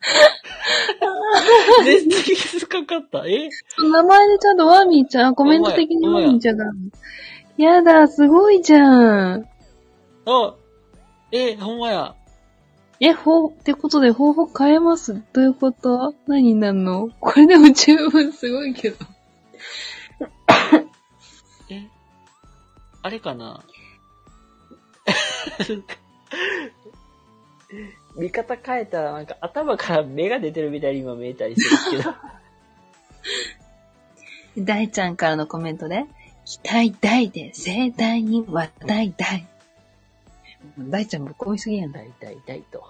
*laughs* 全然気づかんかった。え？
名前でちゃんとワーミーちゃん、コメント的にワーミーちゃんが。やだ、すごいじゃん。
あ、え、ほんまや。
え、ほう、ってことで方法変えます？どういうこと？何になるの？これでも十分すごいけど。
え、あれかな？*laughs* 見方変えたらなんか頭から目が出てるみたいに今見えたりするけど。*laughs*
大ちゃんからのコメントで、期待大で盛大に話題大。大ちゃんぶっ込みすぎやんだ。
大体大と。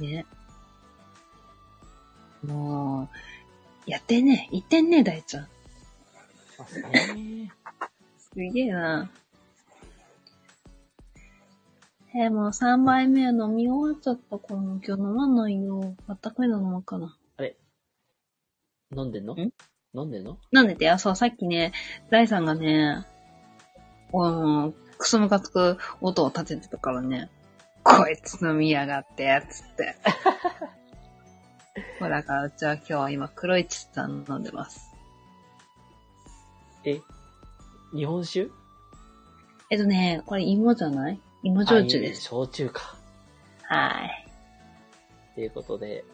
ね。もう、やってんね。言ってんね、大ちゃん。*laughs*
す
げえな。えーもう3杯目飲み終わっちゃったから、今日飲まないよ。あったかいの飲もうかな。
あれ？飲んでんの？
ん？
飲んでんの？
なんでて。あ、そう、さっきね、大さんがね、うん、くそむかつく音を立ててたからね、こいつ飲みやがって、つって。そうだからうちは今日は今黒いチッタン飲んでます。
え？日本酒？
えっとね、これ芋じゃない？芋焼酎です。
焼酎か。
はい。
ということで、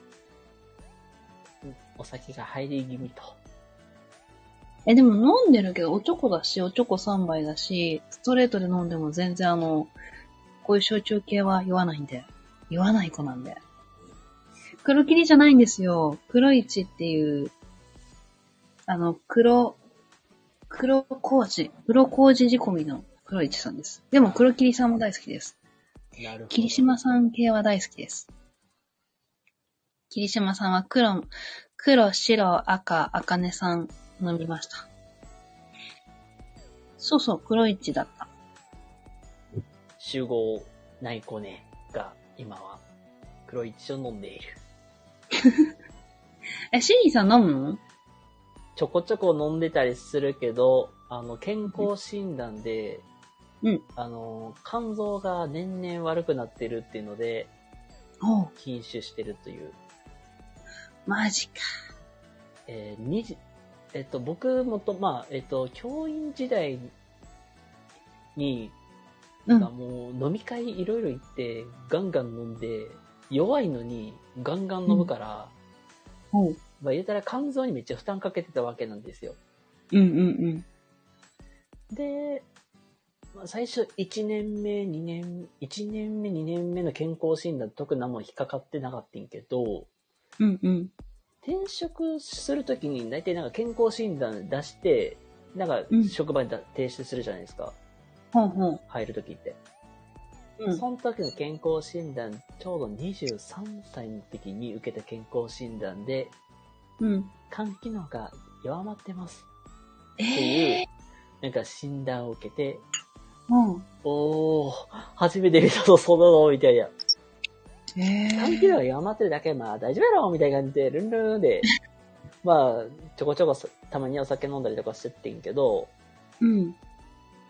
うんお酒が入り気味と。
え、でも飲んでるけど、おちょこだし、おちょこ3杯だし、ストレートで飲んでも全然あの、こういう焼酎系は酔わないんで。酔わない子なんで。黒霧じゃないんですよ。黒市っていう、あの、黒、黒麹、黒麹仕込みの黒市さんです。でも黒霧さんも大好きです。
なるほど。
霧島さん系は大好きです。霧島さんは黒、黒、白、赤、赤根さん飲みました。そうそう、黒市だった。
集合ない子ねが今は黒い血を飲んでいる。*laughs*
え、シリーさん飲むの？
ちょこちょこ飲んでたりするけど、あの、健康診断で、
うん。
あの、肝臓が年々悪くなってるっていうので、
おう
禁酒してるという。
マジか。
えー、にじ、えっと、僕もと、まあ、えっと、教員時代に、
うん。
なんかもう飲み会いろいろ行って、ガンガン飲んで、弱いのにガンガン飲むから、
おう。
まあ言うたら肝臓にめっちゃ負担かけてたわけなんですよ。
うんうん
で、まあ、最初1年目、2年、1年目、2年目の健康診断特に何も引っかかってなかったんけど、
うん。うんうん。
転職するときに大体なんか健康診断出して、なんか
うん
職場にだ提出するじゃないですか。
ほうほ
入るときって。
う。うん。
その時の健康診断、ちょうど23歳の時に受けた健康診断で、
うん。
肝機能が弱まってます。
え
っていう
え、
なんか診断を受けて、
うん。
おー、初めて見たぞ、そんなの、みたいな。
え
肝機能が弱まってるだけ、まあ大丈夫やろ、みたいな感じで、ルンルンで、*laughs* まあ、ちょこちょこそたまにお酒飲んだりとかしてってんけど、
うん。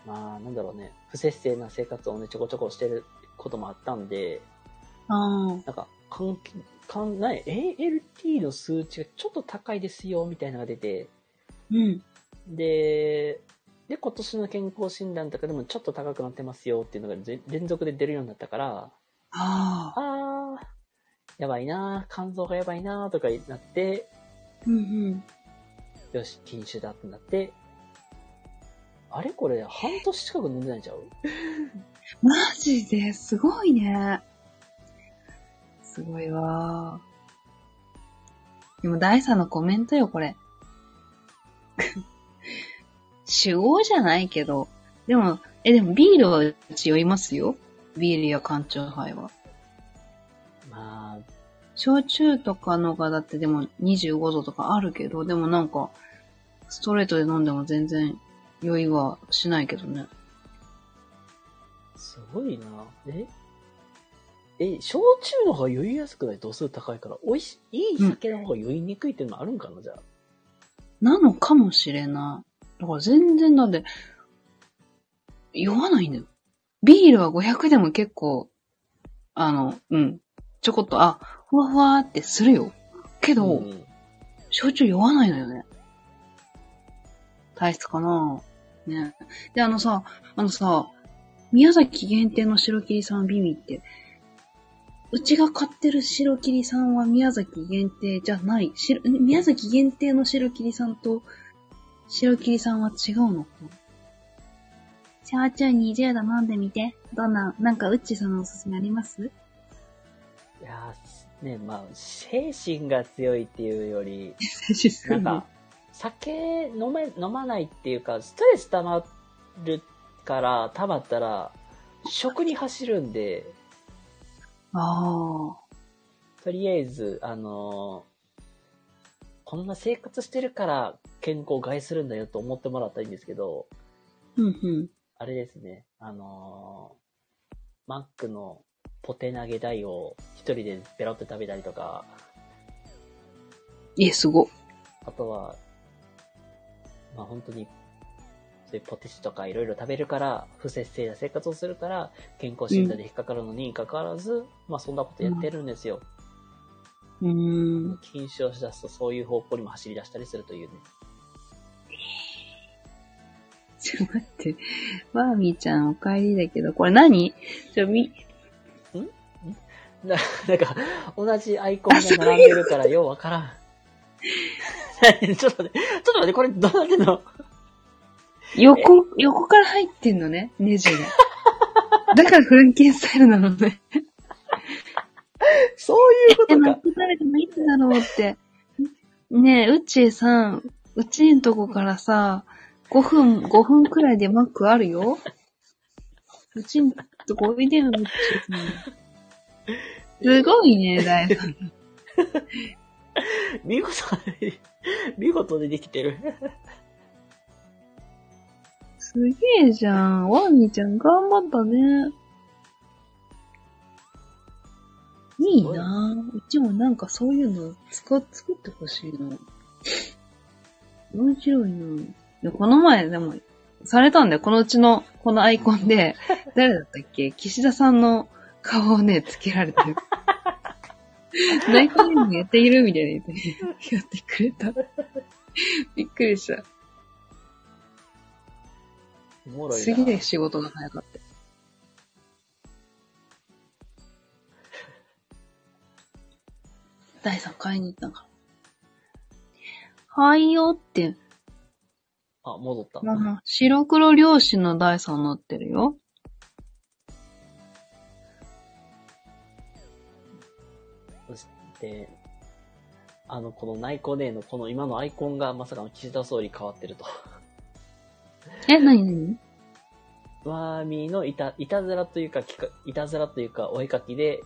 まあ、なんだろうね、不節制な生活をね、ちょこちょこしてることもあったんで、
ああ。
なんか、肝機、肝、なに、ALT の数値がちょっと高いですよ、みたいなのが出て、
うん。
で、で、今年の健康診断とかでもちょっと高くなってますよっていうのがぜ連続で出るようになったから、
ああ。
やばいなー肝臓がやばいなーとかなって、
うんうん。
よし、禁酒だってなって、あれこれ半年近く飲んでないんちゃう？*laughs*
マジで？すごいね。すごいわー。でも第三のコメントよ、これ。酒豪じゃないけど。でも、え、でもビールはうち酔いますよ。ビールや缶チューハイは。
まあ、
焼酎とかのがだってでも25度とかあるけど、でもなんか、ストレートで飲んでも全然酔いはしないけどね。
すごいなえ？え、焼酎の方が酔いやすくない？度数高いから、美味しい、いい酒の方が酔いにくいっていうのもあるんかな、じゃあ。
なのかもしれない。だから全然だって、酔わないんだよ。ビールは500でも結構、あの、うん。ちょこっと、あ、ふわふわってするよ。けど、
うん
焼酎酔わないのよね。体質かなね。で、あのさ、あのさ、宮崎限定の白霧さんビビって、うちが買ってる白霧さんは宮崎限定じゃない。白宮崎限定の白霧さんと白霧さんは違うの？かな焼酎20度飲んでみて。どんな、なんかうっちさんのおすすめあります？
いやーね、まあ、精神が強いっていうより、なんか、酒飲め、飲まないっていうか、ストレス溜まるから、溜まったら、食に走るんで、
ああ。
とりあえず、あのーこんな生活してるから健康を害するんだよと思ってもらったらいいんですけど、
うんうん。
あれですね、あのーマックのポテ投げ台を一人でベロって食べたりとか、
え、すご。
あとは、まあ本当に、そういうポテチとかいろいろ食べるから、不節制な生活をするから、健康診断で引っかかるのに関わらず、まあそんなことやってるんですよ。
うーん。
禁酒をしだすとそういう方向にも走り出したりするというね。
ちょ、待って。バーミーちゃんお帰りだけど、これ何？ちょ、み、
な、*laughs* なんか、同じアイコンが並んでるからようわからん。*laughs* ちょっと待って、ちょっと待って、これどうなってんの？
横、横から入ってんのね、ネジが。だからフランケンスタイルなのね。*laughs*
そういうこ
え、
とか
マッ。ク食べてもいつだろうって。ねえ、うっちーさん、うちんとこからさ、5分、5分くらいでマックあるよ。うちんとこおいでよ、うっちーさん。すごいね、大さん。*laughs*
見事に、見事にできてる。
すげえじゃん。ワンミちゃん頑張ったね。いいなぁ。うちもなんかそういうの使っ、作ってほしいな。面白いなぁ。でこの前でも、されたんだよ。このうちの、このアイコンで、*laughs* 誰だったっけ？岸田さんの顔をね、つけられてる。ナイトゲームやっているみたいな言って、やってくれた。びっくりした。すげえ仕事が早かった。第3買いに行ったんか。はいよって、
あ、戻った。
まあ、白黒漁師の第3乗ってるよ。
そして、あの、この内コネのこの今のアイコンがまさかの岸田総理変わってると。
え、なになに
ワーミーのいた、いたずらというか、いたずらというか、お絵かきで、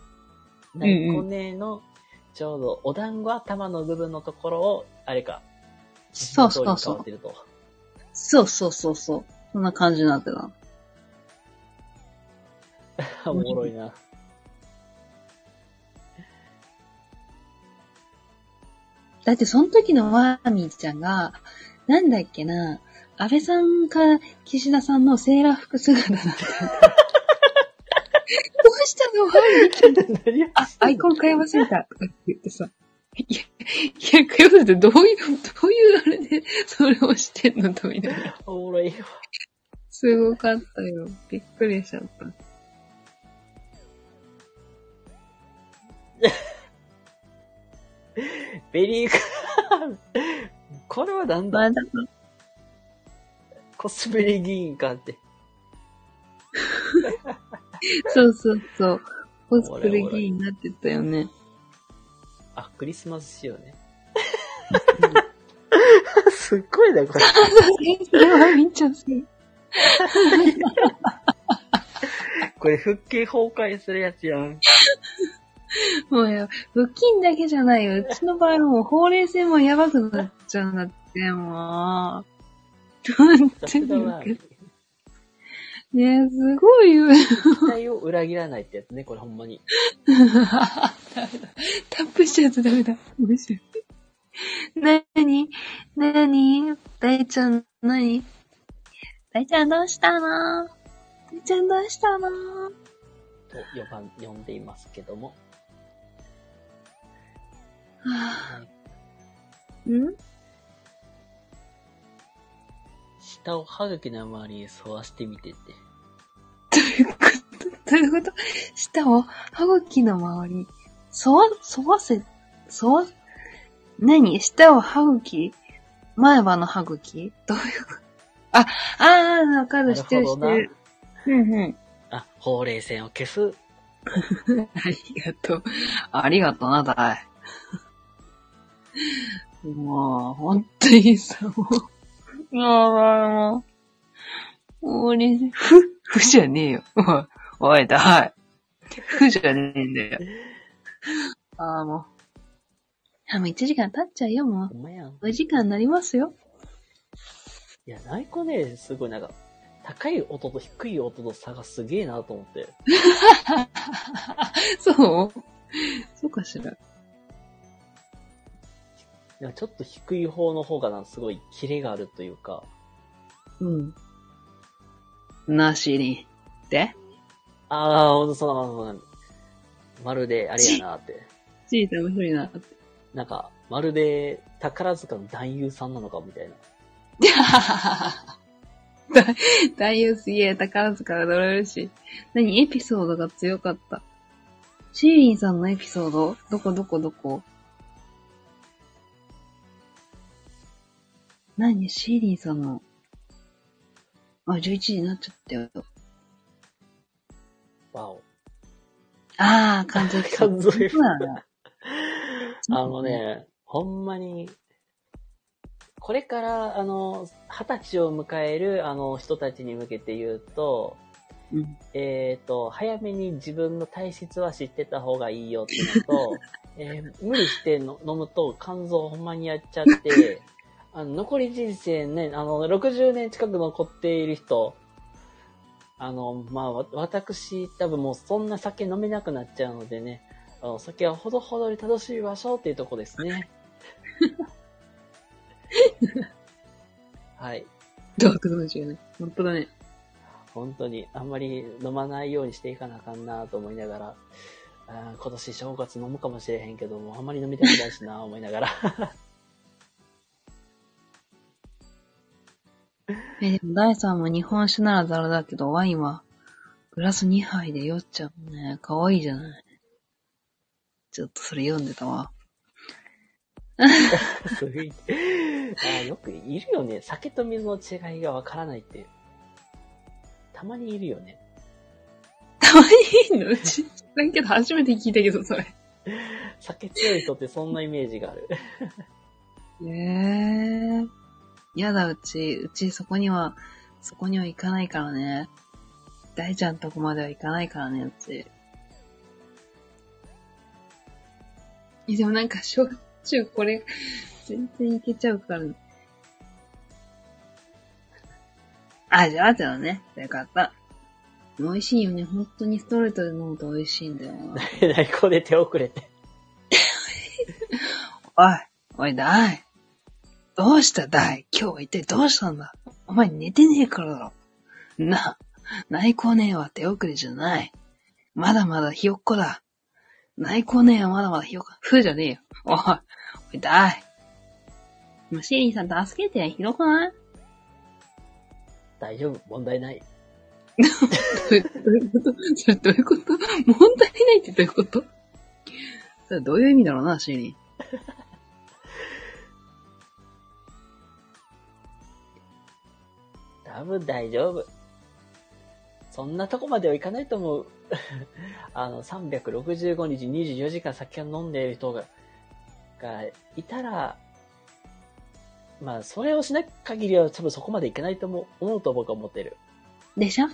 ん
内コネの、ちょうどお団子頭の部分のところを、あれか、
そうそうそう。そうそうそうそう。そんな感じになってた。*laughs*
おもろいな。
だってその時のワーミーちゃんが、なんだっけな、安倍さんか岸田さんのセーラー服姿だった。どうしたの？ワーミーちゃん
何
あ、アイコン変えませんか？とかって言ってさ。いや、いや、変えませんってどういう、どういうあれでそれをしてんのとみたいな。
おもろいわ。
すごかったよ。びっくりしちゃった。
ベリークこれはなんだ？
まあ、だ
コスプレ議員かって。*laughs*
そうそうそう。コスプレ議員になってたよね。
あ、クリスマス仕様ね。*laughs* すっごいな、これ。
それはみっちゃんする。
これ、腹筋崩壊するやつやん。
もうや、腹筋だけじゃないよ。うちの場合はもうほうれい線もやばくなっちゃうんだって、もう。ねえ、すごいよ。
期待を裏切らないってやつね、これほんまに。*laughs*
タップしちゃうとダメだ。面白い。なになに大ちゃん、なに大ちゃんどうしたの？大ちゃんどうしたの？
と呼ばん、呼んでいますけども。
は
はい
ぁ、ん？
下を歯茎の周りに沿わしてみてって。
どういうこと？どういうこと？舌を歯茎の周り、そわ、そわせ、そわ、何？舌を歯茎？前歯の歯茎？どういうこと？あ、あー、わかる、知ってる、知ってる。うんうん。
あ、ほうれい線を消す？*laughs*
ありがとう。ありがとうな、だい。もう、本当にさ、もう。もう、もう、俺、ふ、ふじゃねえよ。おい、おい、だい。ふじゃねえんだよ。ああ、もう。あ、もう1時間経っちゃうよ、も
ほんまやん。
う。お時間になりますよ。
いや、ナイコね、すごいなんか、高い音と低い音の差がすげえなと思って。*laughs*
そう？そうかしら。
いやちょっと低い方の方がな、すごいキレがあるというか。
うん。なしに。で？
ああ、ほんとそんな、そんな、まるで、あれやなって。
チータ面白いな。
なんか、まるで、宝塚の男優さんなのかみたいな。*laughs*
大優すげえ、宝塚がどれ嬉しい。何？エピソードが強かった。シーリンさんのエピソード？どこどこどこ？何？シーリンさんの。あ、11時になっちゃったよ。
わお。
ああ、感情エピソード。
感情エピソード
そう。
あのね、ほんまに、これから、あの、二十歳を迎える、あの、人たちに向けて言うと、
うん。
えっ、と、早めに自分の体質は知ってた方がいいよっていうのと、*laughs* えー無理しての飲むと肝臓ほんまにやっちゃって、あの、残り人生ね、あの、60年近く残っている人、あの、まあ、わ私、多分もうそんな酒飲めなくなっちゃうのでね、あのお酒はほどほどに楽しみましょうっていうとこですね。*laughs* はい。
どうかもしれない。本当だね。
本当に、あんまり飲まないようにしていかなあかんなと思いながら、あー今年正月飲むかもしれへんけども、あんまり飲みたくないしな思いながら。*laughs*
え、でも第3も日本酒ならザラだけど、ワインはグラス2杯で酔っちゃうね。かわいいじゃない。ちょっとそれ読んでたわ。*laughs*
あーよくいるよね。酒と水の違いがわからないって。たまにいるよね。
たまにいいの？うち、だけど初めて聞いたけど、それ。
酒強い人ってそんなイメージがある。
え *laughs* えー。やだ、うち、うちそこには、そこには行かないからね。大ちゃんとこまでは行かないからね、うち。えでもなんか、焼酎これ、全然いけちゃうから、ね。あ、じゃあ、じゃあね。よかった。美味しいよね。本当にストレートで飲むと美味しいんだよな。*laughs*
内向で手遅れて。*laughs*
おい、おい、だい。どうしただい？今日は一体どうしたんだ？お前寝てねえからだろ。な、内向姉は手遅れじゃない。まだまだひよっこだ。内向姉はまだまだひよっこ。ふうじゃねえよ。おい、おい、だい。もうシーリンさん助けて、ひどくない？
大丈夫、問題ない。
どういうこと？それどういうこと？問題ないってどういうこと？それどういう意味だろうな、シーリン。
多分大丈夫。そんなとこまではいかないと思う。*laughs* あの、365日24時間酒を飲んでいる人が、がいたら、まあ、それをしない限りは多分そこまでいかないと思う、思うと僕は思ってる。
でしょ？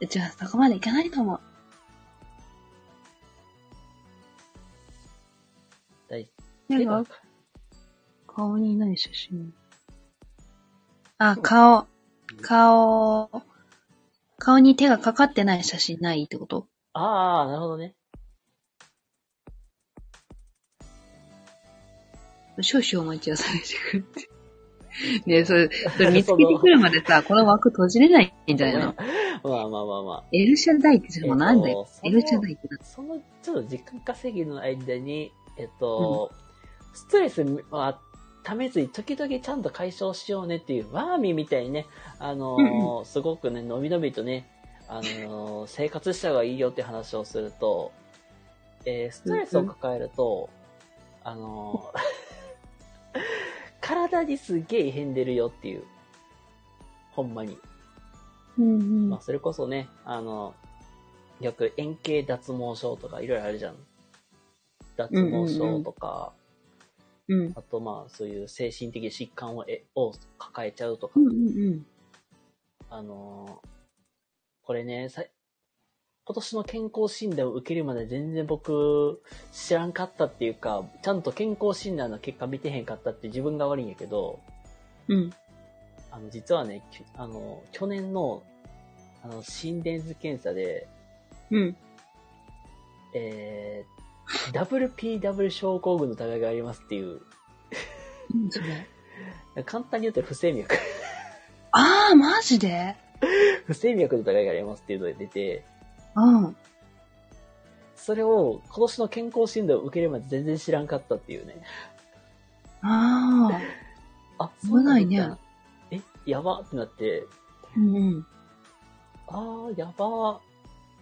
うちはそこまでいかないと思う。
大
なん
けど
か、顔にない写真。あ、顔、顔、顔に手がかかってない写真ないってこと？
ああ、なるほどね。
少々お待ちをされてくれて。*laughs* ねえ、それ、それ見つけてくるまでさ、この枠閉じれないんじゃないの？*laughs*
まあまあまあまあ。
エルシャダイってもうなんだよ。
えっと
エルシャダイってな
その、ちょっと時間稼ぎの間に、えっと、ストレスはためずに時々ちゃんと解消しようねっていう、ワーミーみたいにね、あのーすごくね、のびのびとね、あのー生活した方がいいよって話をすると、えーストレスを抱えると、あのー *laughs* 体にすげえ異変出るよっていう。ほんまに。
うんうん
まあ、それこそね、あの、よく円形脱毛症とかいろいろあるじゃん。脱毛症とか、
うん。
あとまあ、そういう精神的疾患をえを抱えちゃうとか、
うんうんうん。
あのーこれね、さ今年の健康診断を受けるまで全然僕知らんかったっていうか、ちゃんと健康診断の結果見てへんかったって自分が悪いんやけど、
うん。
あの、実はね、きあの、去年の、あの、心電図検査で、
うん。
えー、WPW 症候群の疑いがありますっていう。簡単に言うと不整脈。
あー、マジで？
不整脈の疑いがありますっていうのが出て、
うん。
それを今年の健康診断を受けるまで全然知らんかったっていうね。
あ
あ、
危ないね
そうなんだえ、やばってなって、
うんうん。
あー、やばー。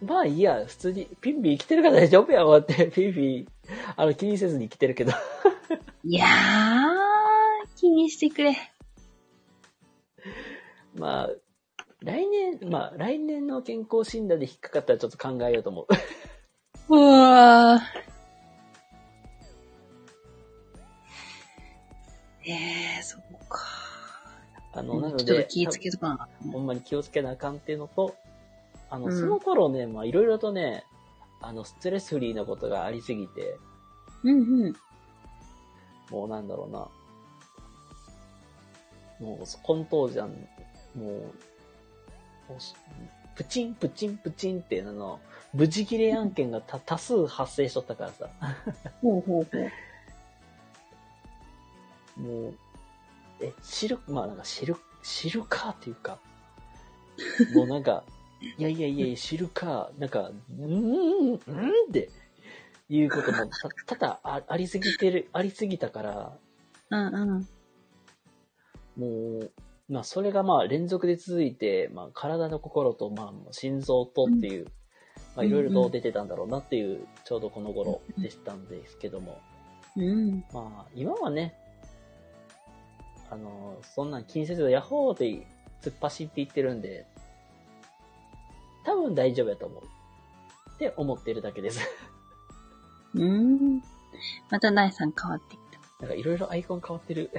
まあいいや、普通に、ピンピン生きてるから大丈夫やわって、*laughs* ピンピン、あの、気にせずに生きてるけど。*laughs*
いやー、気にしてくれ。
まあ、来年、まあ、来年の健康診断で引っかかったらちょっと考えようと思う。*laughs*
うわー。えー、そうか。
あの、なの
ちょっと
で、
気ぃつけとか
ほんまに気をつけなあかんっていうのと、あの、
うん
その頃ね、まあ、いろいろとね、あの、ストレスフリーなことがありすぎて、
うんうん。
もうなんだろうな。もう、この当時は、もう、もうしプチン、プチン、プチンっていうのの、無事切れ案件が多 *laughs* 多数発生しとったからさ。
ほうほうほう。
もう、え、知る、まあなんか知る、知るかっていうか、もうなんか、いやいやいや、知るか、なんか、うーん、うんって、いうこともた、ただあありすぎてる、ありすぎたから、
うんうん。
もう、まあそれがまあ連続で続いて、まあ体の心と、まあ心臓とっていう、まあいろいろと出てたんだろうなっていう、ちょうどこの頃でしたんですけども、
うん。
まあ、今はね、あの、そんなん気にせず、ヤッホーって突っ走っていってるんで、多分大丈夫やと思う。って思ってるだけです。
うん。また第3変わってきた。
なんかいろいろアイコン変わってる。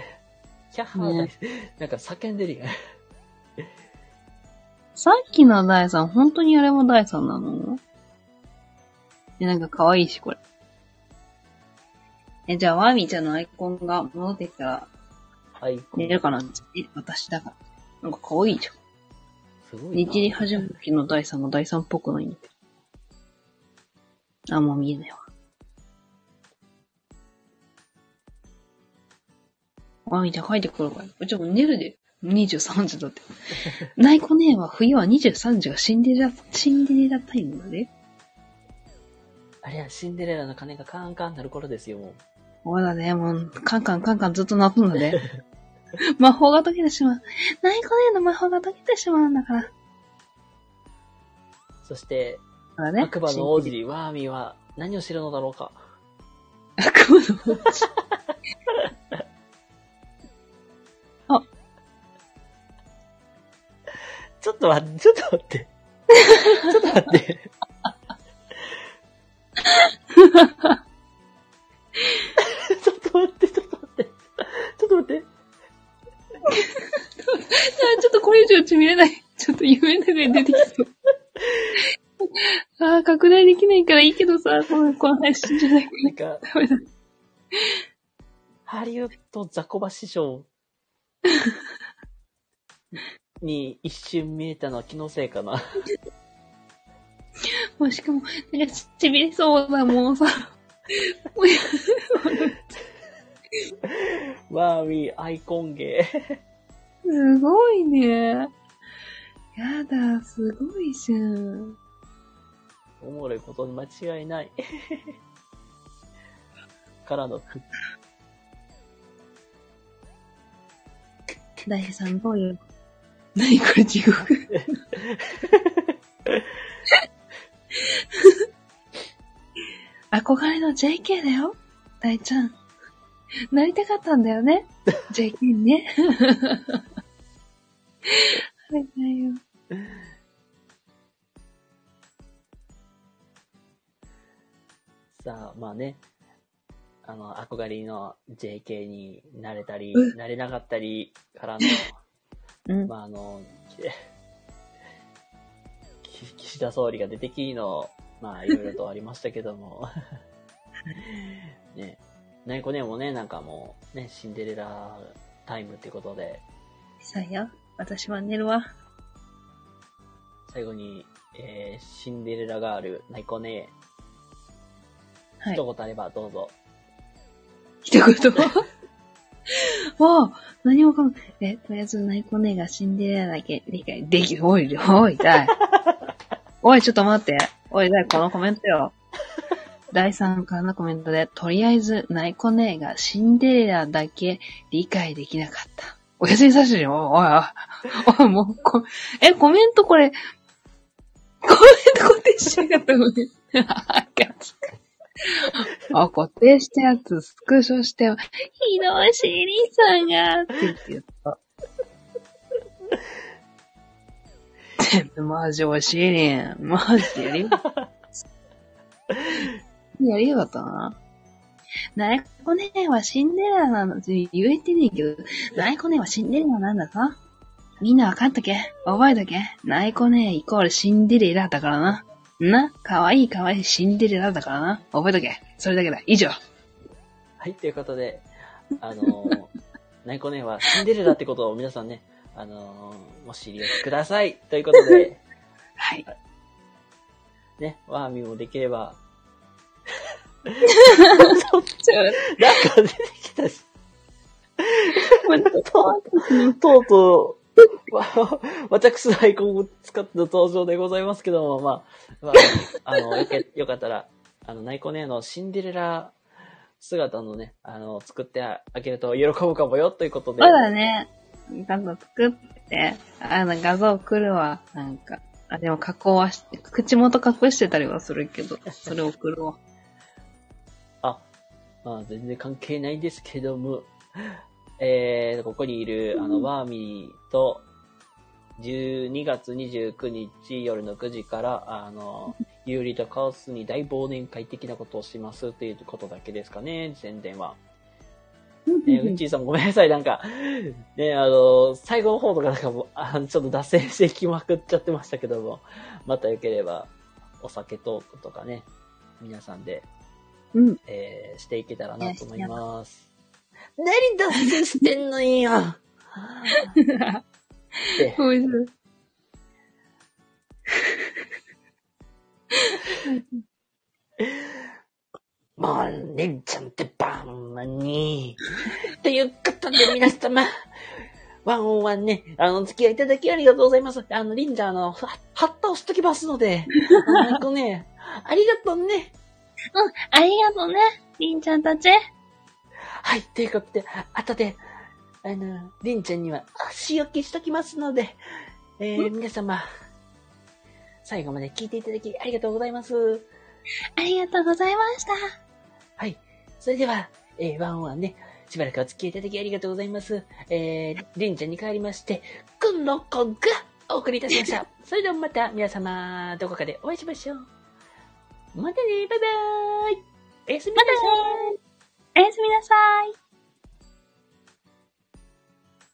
キャッハー、
ね
なんか叫んでるやん。
さっきの第3、本当にあれも第3なの？え、なんか可愛いし、これ。え、じゃあ、ワーミーちゃんのアイコンが戻ってきたら、
アイコン。
寝るかな？え、私だから。なんか可愛いじゃん。
すごいな。
日り始める日の第3が第3っぽくない？んだけど。あ、もう見えないわ。ワーミーちゃん帰ってくるから。じゃあもう寝るで。23時だって。ナイコ姉は冬は23時がシンデレラ、シンデレラタイムだね。
あれや、シンデレラの鐘がカーンカーンなる頃ですよ、もう。
そうだね、もう、カンカンカンカンずっと鳴くんだね。*laughs* *laughs* 魔法が解けてしまう。ナイコ姉の魔法が解けてしまうんだから。
そして、
ね。
悪魔の王子、ワーミーは何を知るのだろうか。
悪魔の王子。*laughs*
ちょっと待って、ちょっと待って。ちょっと待って。*laughs* ちょっと待って、ちょっと待って。ちょっと待って。
あちょっとこれ以上うち見れない。ちょっと夢の中に出てきそう。ああ、拡大できないからいいけどさ、このこの配信じゃないか
なんか、
ら。ダメだ。
ハリウッドザコバ師匠に一瞬見えたのは気のせいかな。
もうしかも、なんかちびれそうだ、もうさ。もうや
ワーミーアイコンゲー。
すごいね。やだ、すごいじゃん。
おもろいことに間違いない。*laughs* からの、
大平さんどういう。何これ地獄。*laughs* *laughs* 憧れの JK だよ。大ちゃん。なりたかったんだよね。*laughs* JK にね。*laughs* はいだよ。
さあ、まあね、あの、憧れの JK になれたり
う、
なれなかったりから *laughs*
うん
の、。まああの、き岸田総理が出てきの、まあいろいろとありましたけども、ね、ナイコねもね、なんかもう、ね、シンデレラタイムってことで、
さあよ。私は寝るわ。
最後に、えー、シンデレラガール、ナイコね、
はい。
一言あればどうぞ。
一言？*laughs* わあ、何もかも、え、とりあえず、ナイコ姉がシンデレラだけ理解できる。おい、おい、だい。おい、ちょっと待って。おい、だい、このコメントよ。第3からのコメントで、とりあえず、ナイコ姉がシンデレラだけ理解できなかった。おやすみさしじゃん。おいおい、おい、もう、こ、え、コメントこれ、コメント固定しなかったごめん。あ、固定したやつ、スクショして。ひどいしりさんが、って言ってた。全部マジおしりん。マジやりよかった。やりよかったな。ナイコ姉はシンデレラなの、言えてねえけど、ナイコ姉はシンデレラなんだか？みんなわかっとけ覚えとけナイコ姉イコールシンデレラだからな。な？かわいいかわいいシンデレラだからな。覚えとけそれだけだ。以上。
はい、ということで、あのー、ナイコネはシンデレラってことを皆さんね、あのー、お知りおきください。ということで、*laughs*
はい。
ね、ワーミもできれば、
ち、
なんか出てきたし、
ごめんなさい
とうとう、私のアイコンを使っての登場でございますけども、まあ、まあ、あの、よ、かったら、あの、ナイコネのシンデレラ姿のね、あの、作ってあげると喜ぶかもよ、ということで。
そうだね。画像作って、あの画像送るわ。なんか。あ、でも加工はし、口元隠してたりはするけど、それ送るわ。
あ、まあ全然関係ないんですけども、*laughs* えー、ここにいる、あの、ワーミーと、12月29日夜の9時から、あの、*laughs* ユーリとカオスに大忘年会的なことをしますっていうことだけですかね、宣伝は。ね、うっちーさんもごめんなさい、なんか、ね、あの、最後の方とかなんかもう、あのちょっと脱線してきまくっちゃってましたけども、またよければ、お酒トークとかね、皆さんで
うん。
えー、していけたらなと思います。何脱線してんのよで
ごめんなさい。
もう、ねんちゃんってばんまに。ということで皆様、ワンオンワンね、あの、お付き合いいただきありがとうございます。あの、リンダあの、はハッタ押しときますので、あの、ね、ありがとうね。
うん、ありがとうね、りんちゃんたち。
はい、ということで、後で、あの、りんちゃんには仕置きしときますので、えー、皆様、最後まで聞いていただきありがとうございます。
ありがとうございました。
はい。それでは、えー、ワンワンね、しばらくお付き合いいただきありがとうございます。えー、りんちゃんに帰りまして、くんのこがお送りいたしました。*laughs* それではまた皆様、どこかでお会いしましょう。またね、バイバーイおやすみなさい。
おやすみなさい。